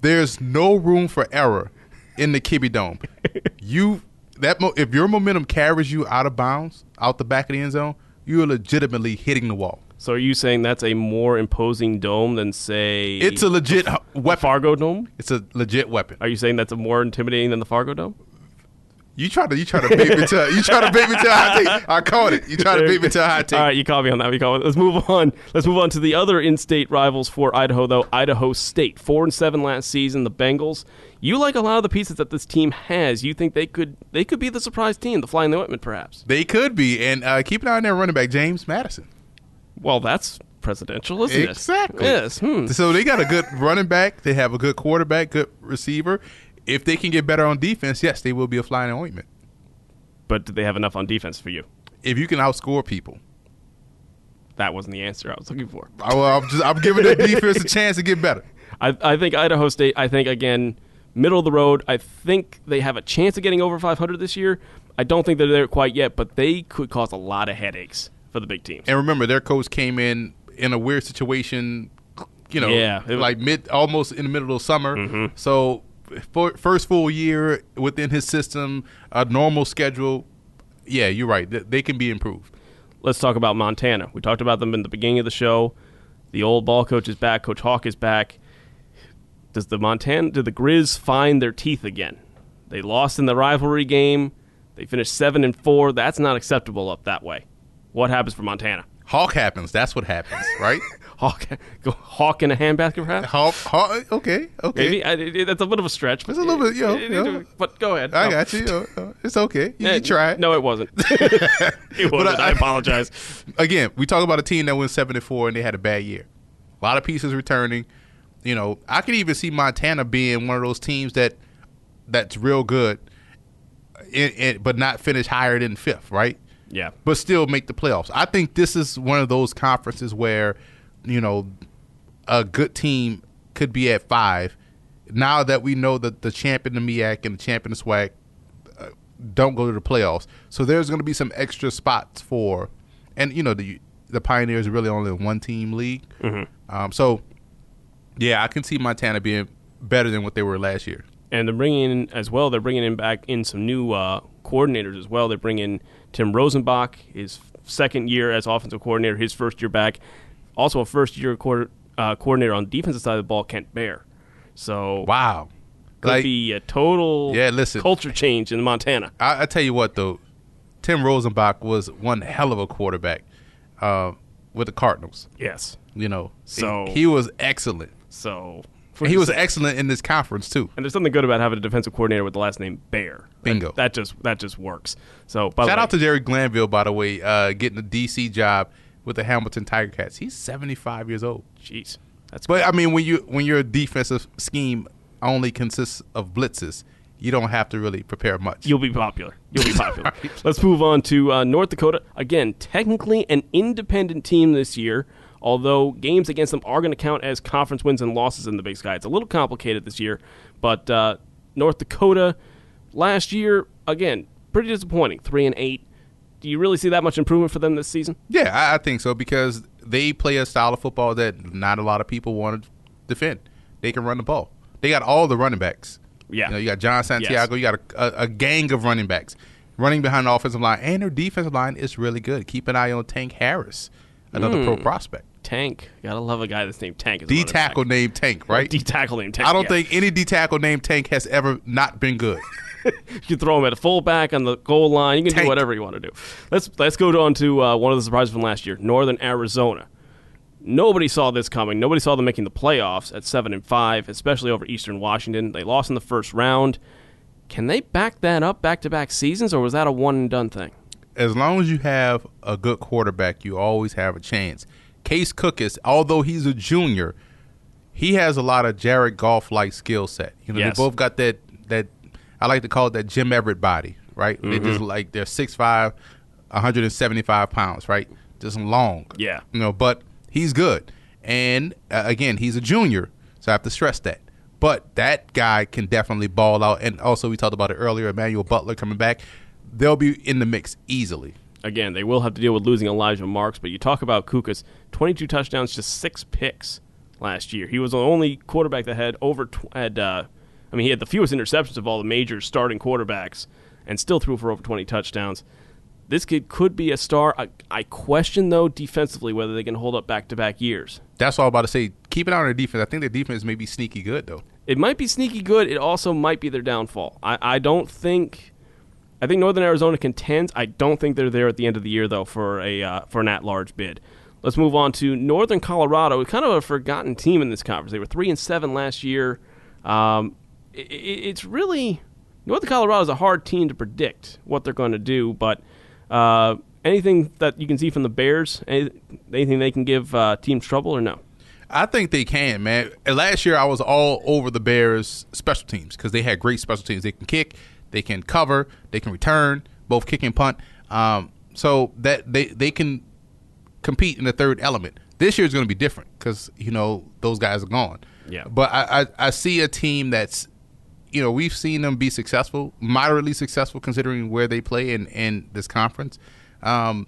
There's no room for error in the Kibby Dome. You that mo- if your momentum carries you out of bounds, out the back of the end zone, you're legitimately hitting the wall. So are you saying that's a more imposing dome than say It's a legit h- weapon. Fargo dome? It's a legit weapon. Are you saying that's a more intimidating than the Fargo dome? You try to you try to bait me to you try to to a hot take. I caught it. You try to bait me to a hot take. All right, you caught me on that. We caught me. Let's move on. Let's move on to the other in-state rivals for Idaho, though. Idaho State, four and seven last season. The Bengals. You like a lot of the pieces that this team has. You think they could they could be the surprise team, the fly in the ointment, perhaps. They could be, and uh, keep an eye on their running back James Madison. Well, that's presidential, isn't it? Exactly. Yes. Hmm. So they got a good running back. They have a good quarterback, good receiver. If they can get better on defense, yes, they will be a flying ointment. But do they have enough on defense for you? If you can outscore people, That wasn't the answer I was looking for. I, well, I'm just I'm giving their defense a chance to get better. I, I think Idaho State. I think again, middle of the road. I think they have a chance of getting over 500 this year. I don't think they're there quite yet, but they could cause a lot of headaches for the big teams. And remember, their coach came in in a weird situation. You know, Yeah, like mid, almost in the middle of summer. Mm-hmm. So, first full year within his system, a normal schedule. Yeah, you're right. They, can be improved. Let's talk about Montana. We talked about them in the beginning of the show. The old ball coach is back. Coach Hauck is back. Does the Montana? Do the Grizz find their teeth again? They lost in the rivalry game. They finished seven and four. That's not acceptable up that way. What happens for Montana? Hauck happens. That's what happens, right? Hauck, go Hauck in a handbasket, perhaps? Hauck, Hauck. Okay, okay. Maybe I, it, that's a bit of a stretch. It's a little bit, you know, It- it- you know. But go ahead. I No. got you. It's okay. You, Eh, you try it. No, it wasn't. it wasn't. I, I- apologize. Again, we talk about a team that went seven and four and they had a bad year. A lot of pieces returning. You know, I could even see Montana being one of those teams that that's real good, in, in, but not finish higher than fifth, right? Yeah. But still make the playoffs. I think this is one of those conferences where, you know, a good team could be at five. Now that we know that the champion of MEAC and the champion of SWAC uh, don't go to the playoffs, so there's going to be some extra spots for, and you know the the Pioneers are really only one team league. Um, so, yeah, I can see Montana being better than what they were last year. and they're bringing in as well. They're bringing in back in some new uh, coordinators as well. They're bringing Tim Rosenbach, his second year as offensive coordinator, his first year back. Also, a first year quarter, uh, coordinator on the defensive side of the ball, Kent Baer. So Wow. could Like, be a total Yeah, listen. culture change in Montana. I, I tell you what, though, Tim Rosenbach was one hell of a quarterback uh, with the Cardinals. Yes. You know, So- he, he was excellent. So he was excellent in this conference too. and there's something good about having a defensive coordinator with the last name Bear. Bingo. That, just that just works. So by the Shout way, out to Jerry Glanville, by the way, uh, getting a DC job with the Hamilton Tiger Cats. He's 75 years old. jeez. That's But I mean, when you when your defensive scheme only consists of blitzes, you don't have to really prepare much. You'll be popular. You'll be popular. Let's move on to uh, North Dakota. Again, technically an independent team this year, although games against them are going to count as conference wins and losses in the Big Sky. It's a little complicated this year, but uh, North Dakota last year, again, pretty disappointing. Three and eight. Do you really see that much improvement for them this season? Yeah, I, I think so because they play a style of football that not a lot of people want to defend. They can run the ball. They got all the running backs. Yeah. You, know, you got John Santiago. You got a, a, a gang of running backs running behind the offensive line, and their defensive line is really good. Keep an eye on Tank Harris, another pro hmm. prospect. Tank. Gotta love a guy that's named Tank. D tackle named Tank, right? D tackle named Tank. I don't think any D tackle named Tank has ever not been good. You can throw him at a fullback on the goal line. You can Tank. do whatever you want to do. Let's let's go on to uh, one of the surprises from last year, Northern Arizona. Nobody saw this coming. Nobody saw them making the playoffs at seven and five, especially over Eastern Washington. They lost in the first round. Can they back that up back to back seasons, or was that a one and done thing? as long as you have a good quarterback, you always have a chance. Case Cookus, although he's a junior, he has a lot of Jared Goff like skill set. You know, Yes. they both got that that I like to call it that Jim Everett body, right? They just like they're 6'5", 175 pounds, right? Just long. Yeah. You know, but he's good. And uh, again, he's a junior, so I have to stress that. But that guy can definitely ball out. And also, we talked about it earlier. Emmanuel Butler coming back, they'll be in the mix easily. Again, they will have to deal with losing Elijah Marks, but you talk about Cookus, 22 touchdowns, just six picks last year. He was the only quarterback that had over tw- had. Uh, I mean, he had the fewest interceptions of all the major starting quarterbacks, and still threw for over 20 touchdowns. This kid could be a star. I, I question though defensively whether they can hold up back to back years. That's all I'm about to say. Keep an eye on their defense. I think their defense may be sneaky good though. It might be sneaky good. It also might be their downfall. I, I don't think. I think Northern Arizona contends. I don't think they're there at the end of the year though for a uh, for an at-large bid. Let's move on to Northern Colorado. Kind of a forgotten team in this conference. They were three and seven last year. Um, it's really Northern Colorado is a hard team to predict what they're going to do, but uh, anything that you can see from the Bears, any- anything they can give uh, teams trouble or no? I think they can, man. Last year, I was all over the Bears' special teams because they had great special teams. They can kick, they can cover, they can return, both kick and punt. Um, so that they they can compete in the third element. This year is going to be different because you know those guys are gone. Yeah. But I, I I see a team that's you know we've seen them be successful, moderately successful considering where they play in in this conference. Um,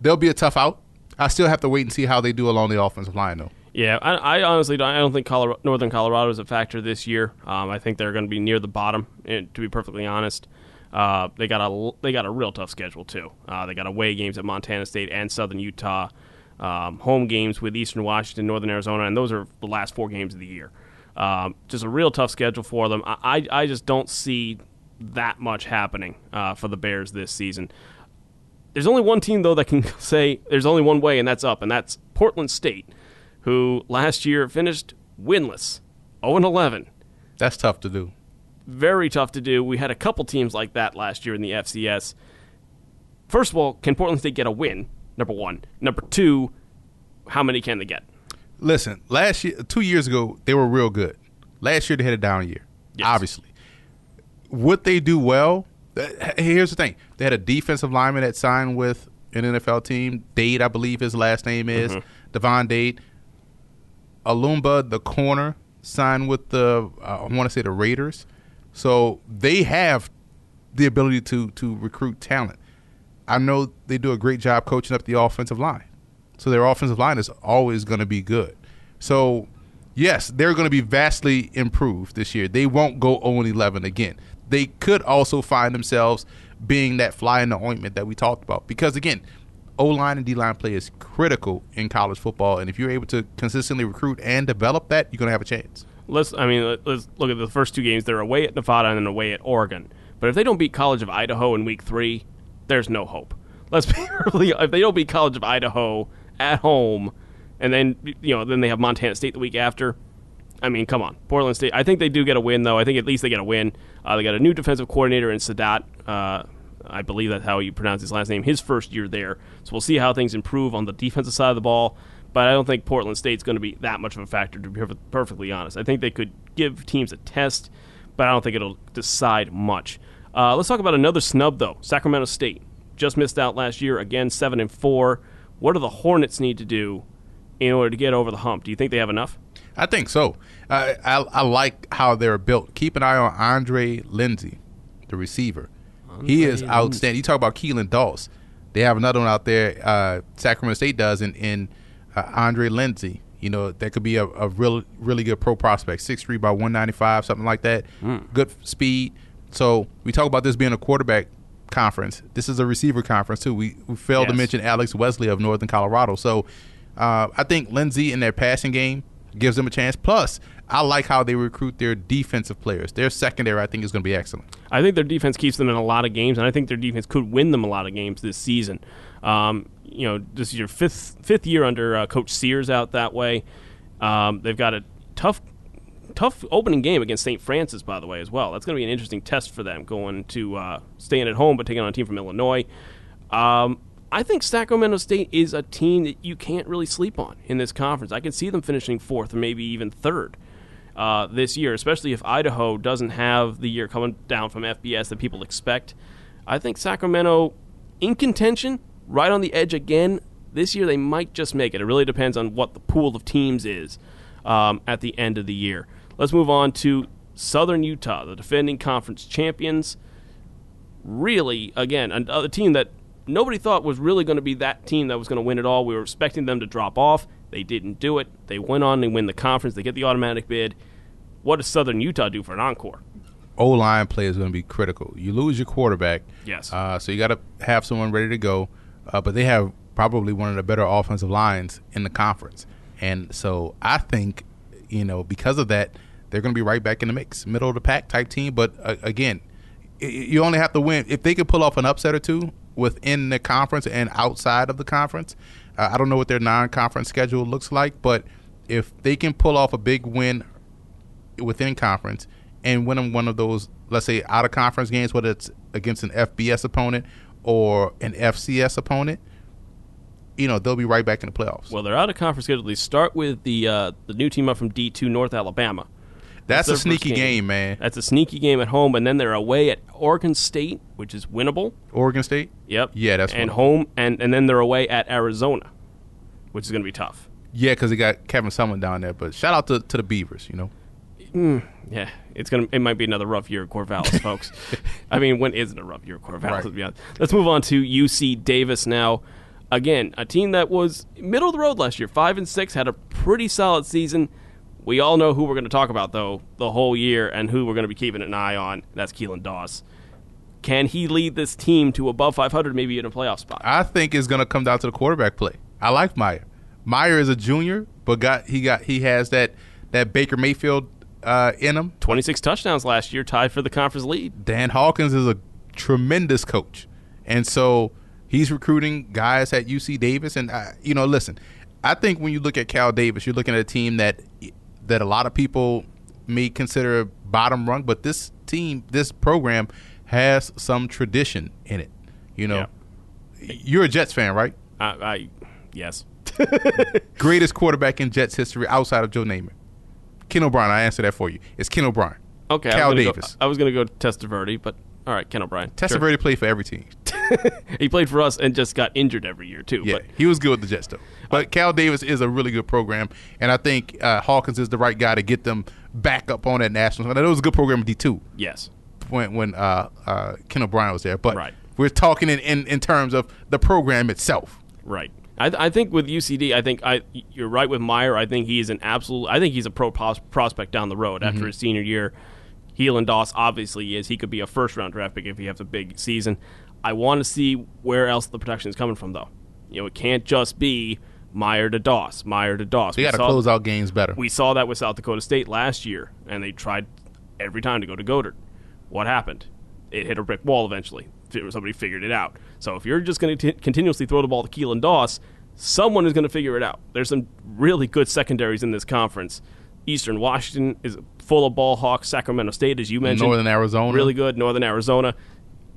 they'll be a tough out. I still have to wait and see how they do along the offensive line though. Yeah, I, I honestly don't, I don't think Colorado, Northern Colorado is a factor this year. Um, I think they're going to be near the bottom. And to be perfectly honest, uh, they got a they got a real tough schedule too. Uh, they got away games at Montana State and Southern Utah, um, home games with Eastern Washington, Northern Arizona, and those are the last four games of the year. Um, just a real tough schedule for them. I, I, I just don't see that much happening uh, for the Bears this season. There's only one team though that can say there's only one way, and that's up, and that's Portland State, who last year finished winless, 0 11. That's tough to do. Very tough to do. We had a couple teams like that last year in the FCS. First of all, can Portland State get a win? Number one. Number two, how many can they get? Listen, last year, two years ago, they were real good. Last year, they had a down year. Yes. Obviously, would they do well? Uh, Here's the thing: they had a defensive lineman that signed with an NFL team. Dade, I believe his last name is Devon Dade. Alumba, the corner, signed with the uh, I want to say the Raiders. So they have the ability to to recruit talent. I know they do a great job coaching up the offensive line. So their offensive line is always going to be good. So yes, they're going to be vastly improved this year. They won't go 0 11 again. They could also find themselves being that fly in the ointment that we talked about. Because again, O line and D line play is critical in college football, and if you're able to consistently recruit and develop that, you're going to have a chance. Let's. I mean, let- let's look at the first two games. They're away at Nevada and then away at Oregon. But if they don't beat College of Idaho in Week Three, there's no hope. Let's be really. If they don't beat College of Idaho at home, and then you know, then they have Montana State the week after. I mean, come on, Portland State. I think they do get a win, though. I think at least they get a win. Uh, they got a new defensive coordinator in Sadat. Uh, I believe that's how you pronounce his last name. His first year there, so we'll see how things improve on the defensive side of the ball. but I don't think Portland State's going to be that much of a factor, to be perfectly honest. I think they could give teams a test, but I don't think it'll decide much. Uh, let's talk about another snub, though. Sacramento State just missed out last year, again, 7 and 4. What do the Hornets need to do in order to get over the hump? Do you think they have enough? I think so. I, I, I like how they're built. Keep an eye on Andre Lindsey, the receiver. he is outstanding. You talk about Keelan Doss. They have another one out there. Uh, Sacramento State does in, in uh, Andre Lindsey. You know that could be a, a real, really good pro prospect. Six three by one ninety five, something like that. Good speed. So we talk about this being a quarterback conference. This is a receiver conference too. We, we failed to mention Alex Wesley of Northern Colorado. So uh, I think Lindsey in their passing game gives them a chance. Plus, I like how they recruit their defensive players. Their secondary, I think, is going to be excellent. I think their defense keeps them in a lot of games, and I think their defense could win them a lot of games this season. Um, you know, this is your fifth fifth year under uh, Coach Sears out that way. Um, they've got a tough tough opening game against St. Francis, by the way, as well. That's going to be an interesting test for them going to uh, staying at home but taking on a team from Illinois. Um, I think Sacramento State is a team that you can't really sleep on in this conference. I can see them finishing fourth or maybe even third uh, this year, especially if Idaho doesn't have the year coming down from FBS that people expect. I think Sacramento in contention, right on the edge again. This year they might just make it. It really depends on what the pool of teams is um, at the end of the year. Let's move on to Southern Utah, the defending conference champions. Really, again, another team that nobody thought was really going to be that team that was going to win it all. We were expecting them to drop off. They didn't do it. They went on and win the conference. They get the automatic bid. What does Southern Utah do for an encore? O line play is going to be critical. You lose your quarterback, Yes. uh, so you got to have someone ready to go. Uh, but they have probably one of the better offensive lines in the conference, and so I think you know because of that they're going to be right back in the mix, middle of the pack type team. But uh, again, you only have to win if they could pull off an upset or two within the conference and outside of the conference. Uh, I don't know what their non-conference schedule looks like, but if they can pull off a big win within conference and win one of those, let's say, out of conference games, whether it's against an FBS opponent or an FCS opponent, you know, they'll be right back in the playoffs. well, they're out of conference schedule. They start with the uh, the new team up from D two North Alabama. That's a sneaky game. game, man. That's a sneaky game at home, and then they're away at Oregon State, which is winnable. Oregon State? Yep. Yeah, that's and winnable. home, and and then they're away at Arizona, which is going to be tough. Yeah, because they got Kevin Sumlin down there. But shout out to, to the Beavers, you know. Mm, yeah, it's gonna. It might be another rough year at Corvallis, folks. I mean, when isn't a rough year at Corvallis? Right. Let's be honest. Let's move on to UC Davis now. Again, a team that was middle of the road last year, five and six, had a pretty solid season. We all know who we're going to talk about though the whole year, and who we're going to be keeping an eye on. That's Keelan Doss. Can he lead this team to above 500, maybe in a playoff spot? I think it's going to come down to the quarterback play. I like Maier. Maier is a junior, but got he got he has that that Baker Mayfield uh, in him. 26 touchdowns last year, tied for the conference lead. Dan Hawkins is a tremendous coach, and so he's recruiting guys at UC Davis. And uh, you know, listen, I think when you look at Cal Davis, you're looking at a team that that a lot of people may consider bottom rung, but this team, this program, has some tradition in it. You know, you're a Jets fan, right? I, I yes. Greatest quarterback in Jets history outside of Joe Namath. Ken O'Brien. I answer that for you. It's Ken O'Brien. Okay, Cal I Davis. Go, I was going to go Testaverde, but all right, Ken O'Brien. Sure. Testaverde played for every team. He played for us and just got injured every year too. Yeah, But he was good with the Jets though. But Cal Davis is a really good program, and I think uh, Hawkins is the right guy to get them back up on that national. And it was a good program in D two yes, when when uh, uh, Ken O'Brien was there. But Right. we're talking in, in, in terms of the program itself. right. I, I think with UCD, I think I you're right with Maier. I think he's an absolute. I think he's a pro pros, prospect down the road Mm-hmm. after his senior year. Keelan Doss obviously is. He could be a first round draft pick if he has a big season. I want to see where else the production is coming from, though. You know, it can't just be Maier to Doss, Maier to Doss. They We got to close out games better. We saw that with South Dakota State last year, and they tried every time to go to Goedert. What happened? It hit a brick wall eventually. Somebody figured it out. So if you're just going to continuously throw the ball to Keelan Doss, someone is going to figure it out. There's some really good secondaries in this conference. Eastern Washington is full of ball hawks. Sacramento State, as you mentioned, Northern Arizona. really good. Northern Arizona.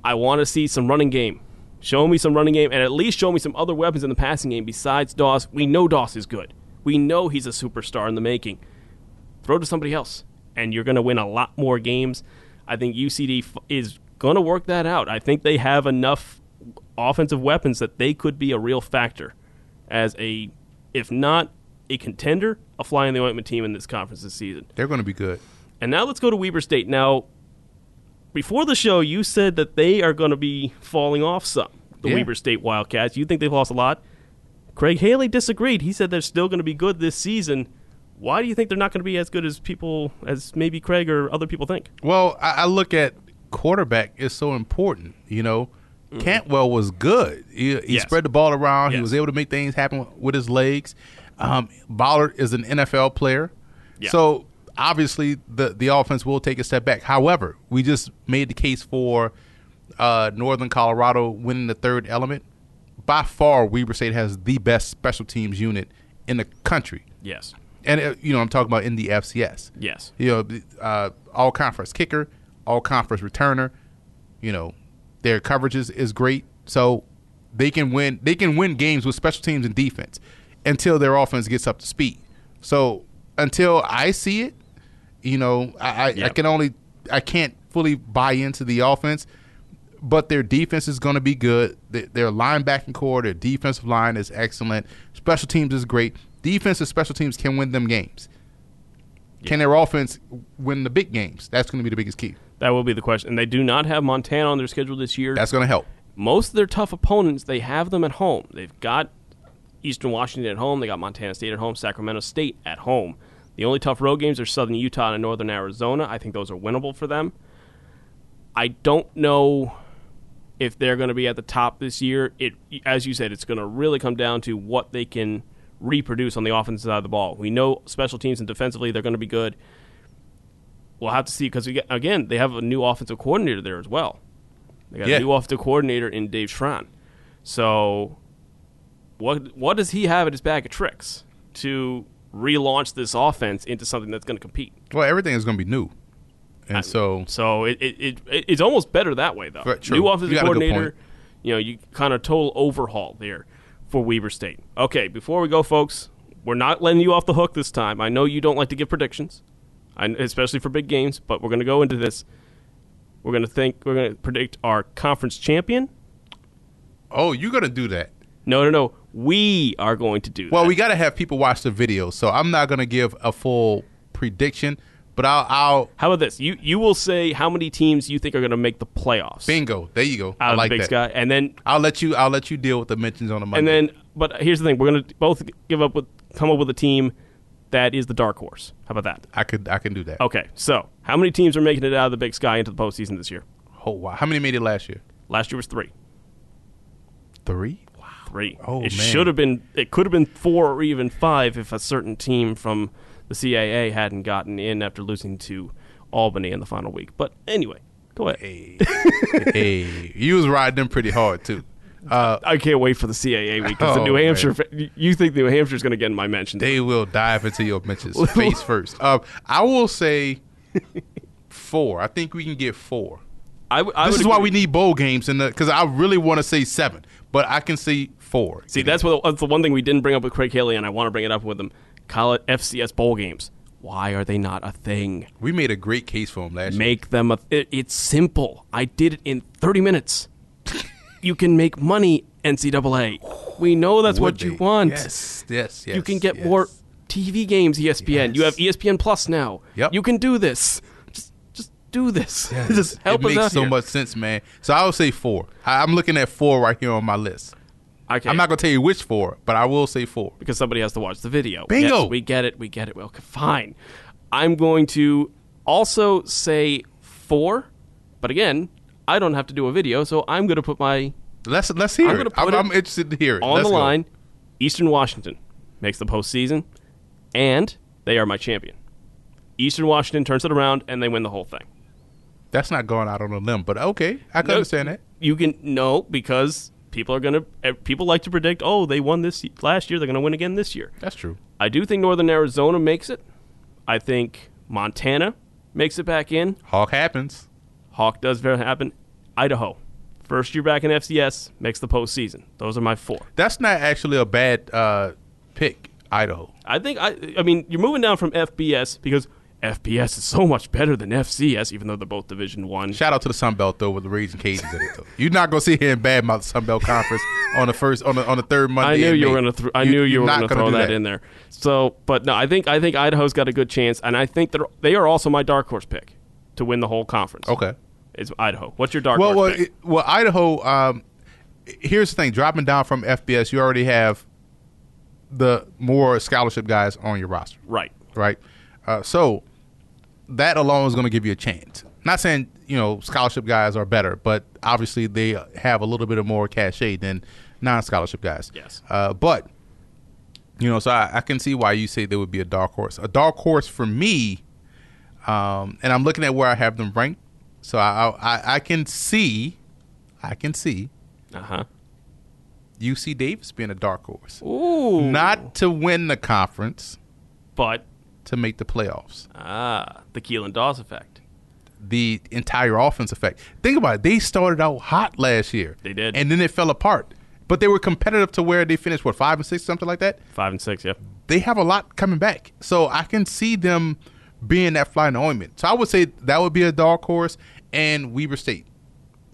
I want to see some running game Show me some running game, and at least show me some other weapons in the passing game besides Doss. We know Doss is good. We know he's a superstar in the making. Throw to somebody else, and you're going to win a lot more games. I think UCD is going to work that out. I think they have enough offensive weapons that they could be a real factor as a, if not a contender, a fly in the ointment team in this conference this season. They're going to be good. And now let's go to Weber State. Now, before the show, you said that they are going to be falling off some. The Yeah. Weber State Wildcats. You think they've lost a lot? Craig Haley disagreed. He said they're still going to be good this season. Why do you think they're not going to be as good as people, as maybe Craig or other people think? Well, I, I look at quarterback is so important. You know, Cantwell was good. He, he Mm-hmm. Yes. spread the ball around. He was able to make things happen with his legs. Um, Vollert is an NFL player, Yeah. so obviously the the offense will take a step back. However, we just made the case for uh, Northern Colorado winning the third element. By far, Weber State has the best special teams unit in the country, Yes. and uh, you know I'm talking about in the FCS Yes. you know, uh, all conference kicker, all conference returner. You know, their coverages is great, so they can win. They can win games with special teams and defense until their offense gets up to speed. So until I see it, you know, I, I, I can only I can't fully buy into the offense. But their defense is going to be good. Their, their linebacking core, their defensive line is excellent. Special teams is great. Defense and special teams can win them games. Can their offense win the big games? That's going to be the biggest key. That will be the question. And they do not have Montana on their schedule this year. That's going to help. most of their tough opponents, they have them at home. They've got Eastern Washington at home. They got Montana State at home. Sacramento State at home. The only tough road games are Southern Utah and Northern Arizona. I think those are winnable for them. I don't know if they're going to be at the top this year. It, as you said, it's going to really come down to what they can reproduce on the offensive side of the ball. We know special teams and defensively they're going to be good. We'll have to see because again, they have a new offensive coordinator there as well. They got Yeah. a new offensive coordinator in Dave Schramm. So, what what does he have in his bag of tricks to relaunch this offense into something that's going to compete? Well, everything is going to be new, and so So it, it, it, it it's almost better that way though. Right, true. New offensive coordinator, you know, you kind of total overhaul there for Weber State. Okay, before we go, folks, we're not letting you off the hook this time. I know you don't like to give predictions, especially for big games, but we're going to go into this. We're going to think we're going to predict our conference champion. oh, you're going to do that. No, no, no. We are going to do Well, that. we got to have people watch the video, so I'm not going to give a full prediction, but I'll, I'll How about this? You you will say how many teams you think are going to make the playoffs bingo. There you go. out I of like the Big that. Sky, and then I'll let you. I'll let you deal with the mentions on the Monday. and then. But here's the thing: we're going to both give up with come up with a team that is the dark horse. How about that? I could. I can do that. Okay, so how many teams are making it out of the Big Sky into the postseason this year? Oh wow! How many made it last year? Last year was three. Three. Three. Oh, it should have been. It could have been four or even five if a certain team from the CAA hadn't gotten in after losing to Albany in the final week. But anyway, go ahead. Hey, hey, you was riding them pretty hard too. Uh, I can't wait for the CAA week because the Oh, New man. Hampshire. You think New Hampshire's going to get in my mention? they will dive into your mentions face first. Uh, I will say four. I think we can get four. I, w- I this is why we need bowl games, and because I really want to say seven, but I can see four. See, that's what that's the one thing we didn't bring up with Craig Haley, and I want to bring it up with him. College FCS bowl games. Why are they not a thing? we made a great case for them last year. Make them a. It, it's simple. I did it in 30 minutes. you can make money, NCAA. We know that's Would what you they? want. Yes, yes, yes. you can get yes. more TV games, ESPN. You have ESPN Plus now. Yep. You can do this. Just, just do this. Yes. just help it us makes so here. much sense, man. So I would say four. I'm looking at four right here on my list. Okay. I'm not gonna tell you which four, but I will say four. because somebody has to watch the video. Bingo. Yes, we get it. We get it. Well, fine. I'm going to also say four, but again, I don't have to do a video, so I'm going to put my Let's let's hear I'm it. I'm, put it I'm interested to hear it. on Let's the go. line. Eastern Washington makes the postseason, and they are my champion. Eastern Washington turns it around, and they win the whole thing. That's not going out on a limb, but okay, I can No, understand that. You can no because people are going to people like to predict. Oh, they won this last year; they're going to win again this year. That's true. I do think Northern Arizona makes it. I think Montana makes it back in. Hauck happens. Hauck does very happen. Idaho, First year back in FCS makes the postseason. Those are my four. That's not actually a bad uh, pick, Idaho. I think I. I mean, you're moving down from FBS because FBS is so much better than FCS, even though they're both Division One. Shout out to the Sun Belt though, with the Raging Cajuns in it. Though you're not gonna sit here and badmouth the Sun Belt Conference on the first on the on the third Monday. I knew you were gonna. Th- I knew you were gonna throw do that, in there. So, but no, I think I think Idaho's got a good chance, and I think they're they are also my dark horse pick to win the whole conference. Okay. It's Idaho. What's your dark Well, horse well, pick? it, well, Idaho. Um, here's the thing: dropping down from FBS, you already have the more scholarship guys on your roster, right. right? Uh, so that alone is going to give you a chance. Not saying you know scholarship guys are better, but obviously they have a little bit of more cachet than non-scholarship guys. Yes. Uh, but you know, so I, I can see why you say there would be a dark horse. A dark horse for me, um, and I'm looking at where I have them ranked. So I, I, I can see, I can see Uh huh. UC Davis being a dark horse, Ooh. not to win the conference, but to make the playoffs. ah, the Keelan Doss effect. The entire offense effect. Think about it. They started out hot last year. They did. and then it fell apart. But they were competitive to where they finished what five and six, something like that. Five and six. Yeah. they have a lot coming back. So I can see them being that fly in the ointment. So I would say that would be a dark horse and Weber State.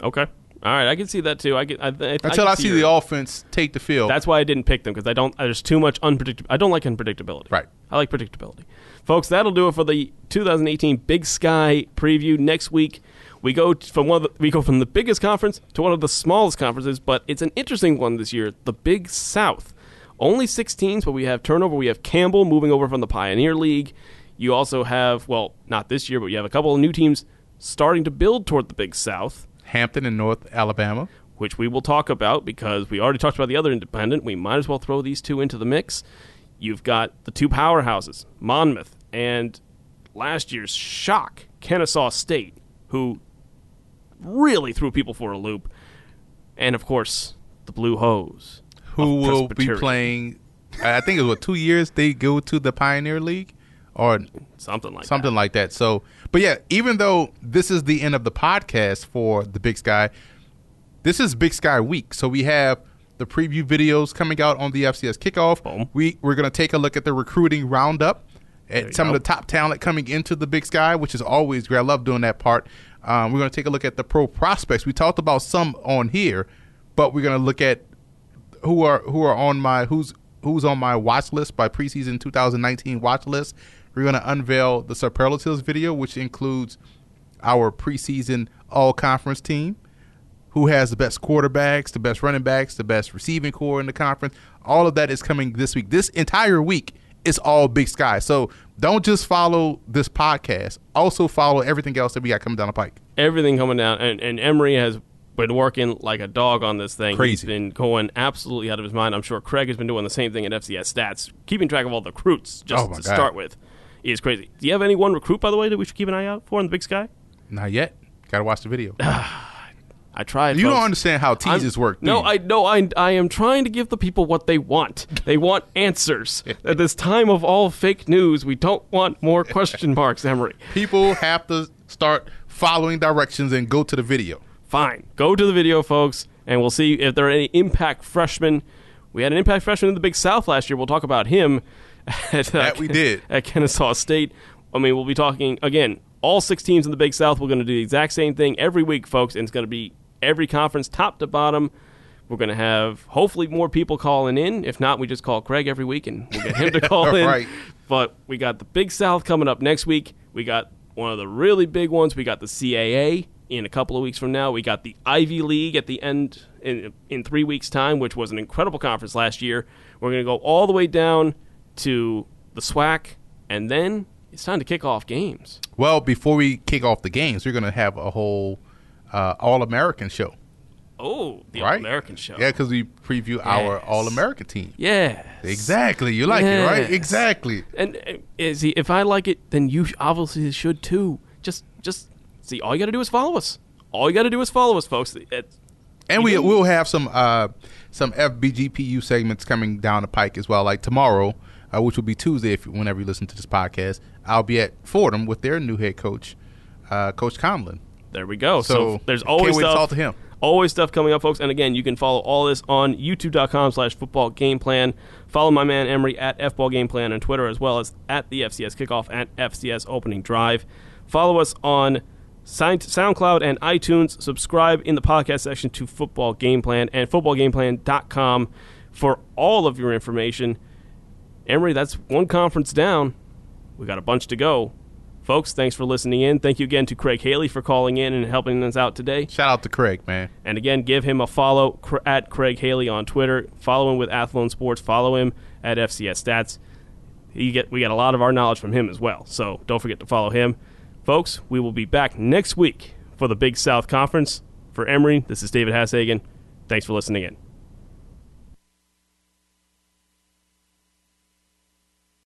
Okay. All right. I can see that too. I get. I, I, Until I, can see your- the offense take the field. That's why I didn't pick them because I don't. There's too much unpredictable. I don't like unpredictability. Right. I like predictability, folks. That'll do it for the 2018 Big Sky preview. Next week we go from one. Of the, we go from the biggest conference to one of the smallest conferences, but it's an interesting one this year. The Big South. Only six teams, but we have turnover. We have Campbell moving over from the Pioneer League. You also have, well, not this year, but you have a couple of new teams starting to build toward the Big South Hampton and North Alabama. which we will talk about because we already talked about the other independent. We might as well throw these two into the mix. You've got the two powerhouses, Monmouth and last year's shock, Kennesaw State, who really threw people for a loop. And of course, the Blue Hose. Who will be playing? I think it was what two years they go to the Pioneer League, or something like something that. like that. So, but yeah, even though this is the end of the podcast for the Big Sky, this is Big Sky week. So we have the preview videos coming out on the FCS kickoff. Boom. We we're gonna take a look at the recruiting roundup at some go. of the top talent coming into the Big Sky, which is always great. I love doing that part. Um, we're gonna take a look at the pro prospects. We talked about some on here, but we're gonna look at who are who are on my who's who's on my watch list by preseason 2019 watch list. We're going to unveil the superlatives video, which includes our preseason all conference team, who has the best quarterbacks, the best running backs, the best receiving core in the conference. All of that is coming this week. This entire week is all Big Sky. So don't just follow this podcast. Also follow everything else that we got coming down the pike. Everything coming down. And, and Emery has been working like a dog on this thing. He's Crazy. been going absolutely out of his mind. I'm sure Craig has been doing the same thing at FCS Stats, keeping track of all the recruits just Oh, to God. start with. Is crazy. Do you have any one recruit, by the way, that we should keep an eye out for in the Big Sky? Not yet. Got to watch the video. I tried. you don't understand how I'm- work. do No, you? I no, I I am trying to give the people what they want. They want answers. At this time of all fake news, we don't want more question marks, Emery. people have to start following directions and go to the video. Fine. Go to the video, folks, and we'll see if there are any impact freshmen. We had an impact freshman in the Big South last year. We'll talk about him. At, uh, That we did. At Kennesaw State. I mean, we'll be talking, again, all six teams in the Big South. We're going to do the exact same thing every week, folks, and it's going to be every conference, top to bottom. We're going to have hopefully more people calling in. If not, we just call Craig every week and we'll get him to call in. Right. But we got the Big South coming up next week. We got one of the really big ones. We got the CAA in a couple of weeks from now. We got the Ivy League at the end in in three weeks' time, which was an incredible conference last year. We're going to go all the way down to the SWAC, and then it's time to kick off games. Well, before we kick off the games, we're going to have a whole uh, All American show, Oh, the right? American show. Yeah, because we preview our All American team. Yeah. Exactly. You like it, right? Exactly. And uh, is he, if I like it, then you obviously should too. Just, just see. All you got to do is follow us. All you got to do is follow us, folks. It's, And we will have some uh, some FBGPU segments coming down the pike as well. Like tomorrow, uh, which will be Tuesday, if whenever you listen to this podcast, I'll be at Fordham with their new head coach, uh, Coach Conlin. There we go. So, So, there's always stuff, talk to him. Always stuff coming up, folks. And again, you can follow all this on youtube.com slash football game plan. Follow my man Emery at FBall Game Plan on Twitter as well as at the FCS Kickoff at FCS Opening Drive. Follow us on SoundCloud and iTunes. Subscribe in the podcast section to Football Game Plan and footballgameplan.com for all of your information. Emery, that's one conference down. We got a bunch to go. Folks, thanks for listening in. Thank you again to Craig Haley for calling in and helping us out today. Shout out to Craig, man. And again, give him a follow at Craig Haley on Twitter. Follow him with Athlon Sports. Follow him at FCS Stats. You get we get a lot of our knowledge from him as well. So don't forget to follow him. Folks, we will be back next week for the Big South Conference. For Emery, this is David Hashagen. Thanks for listening in.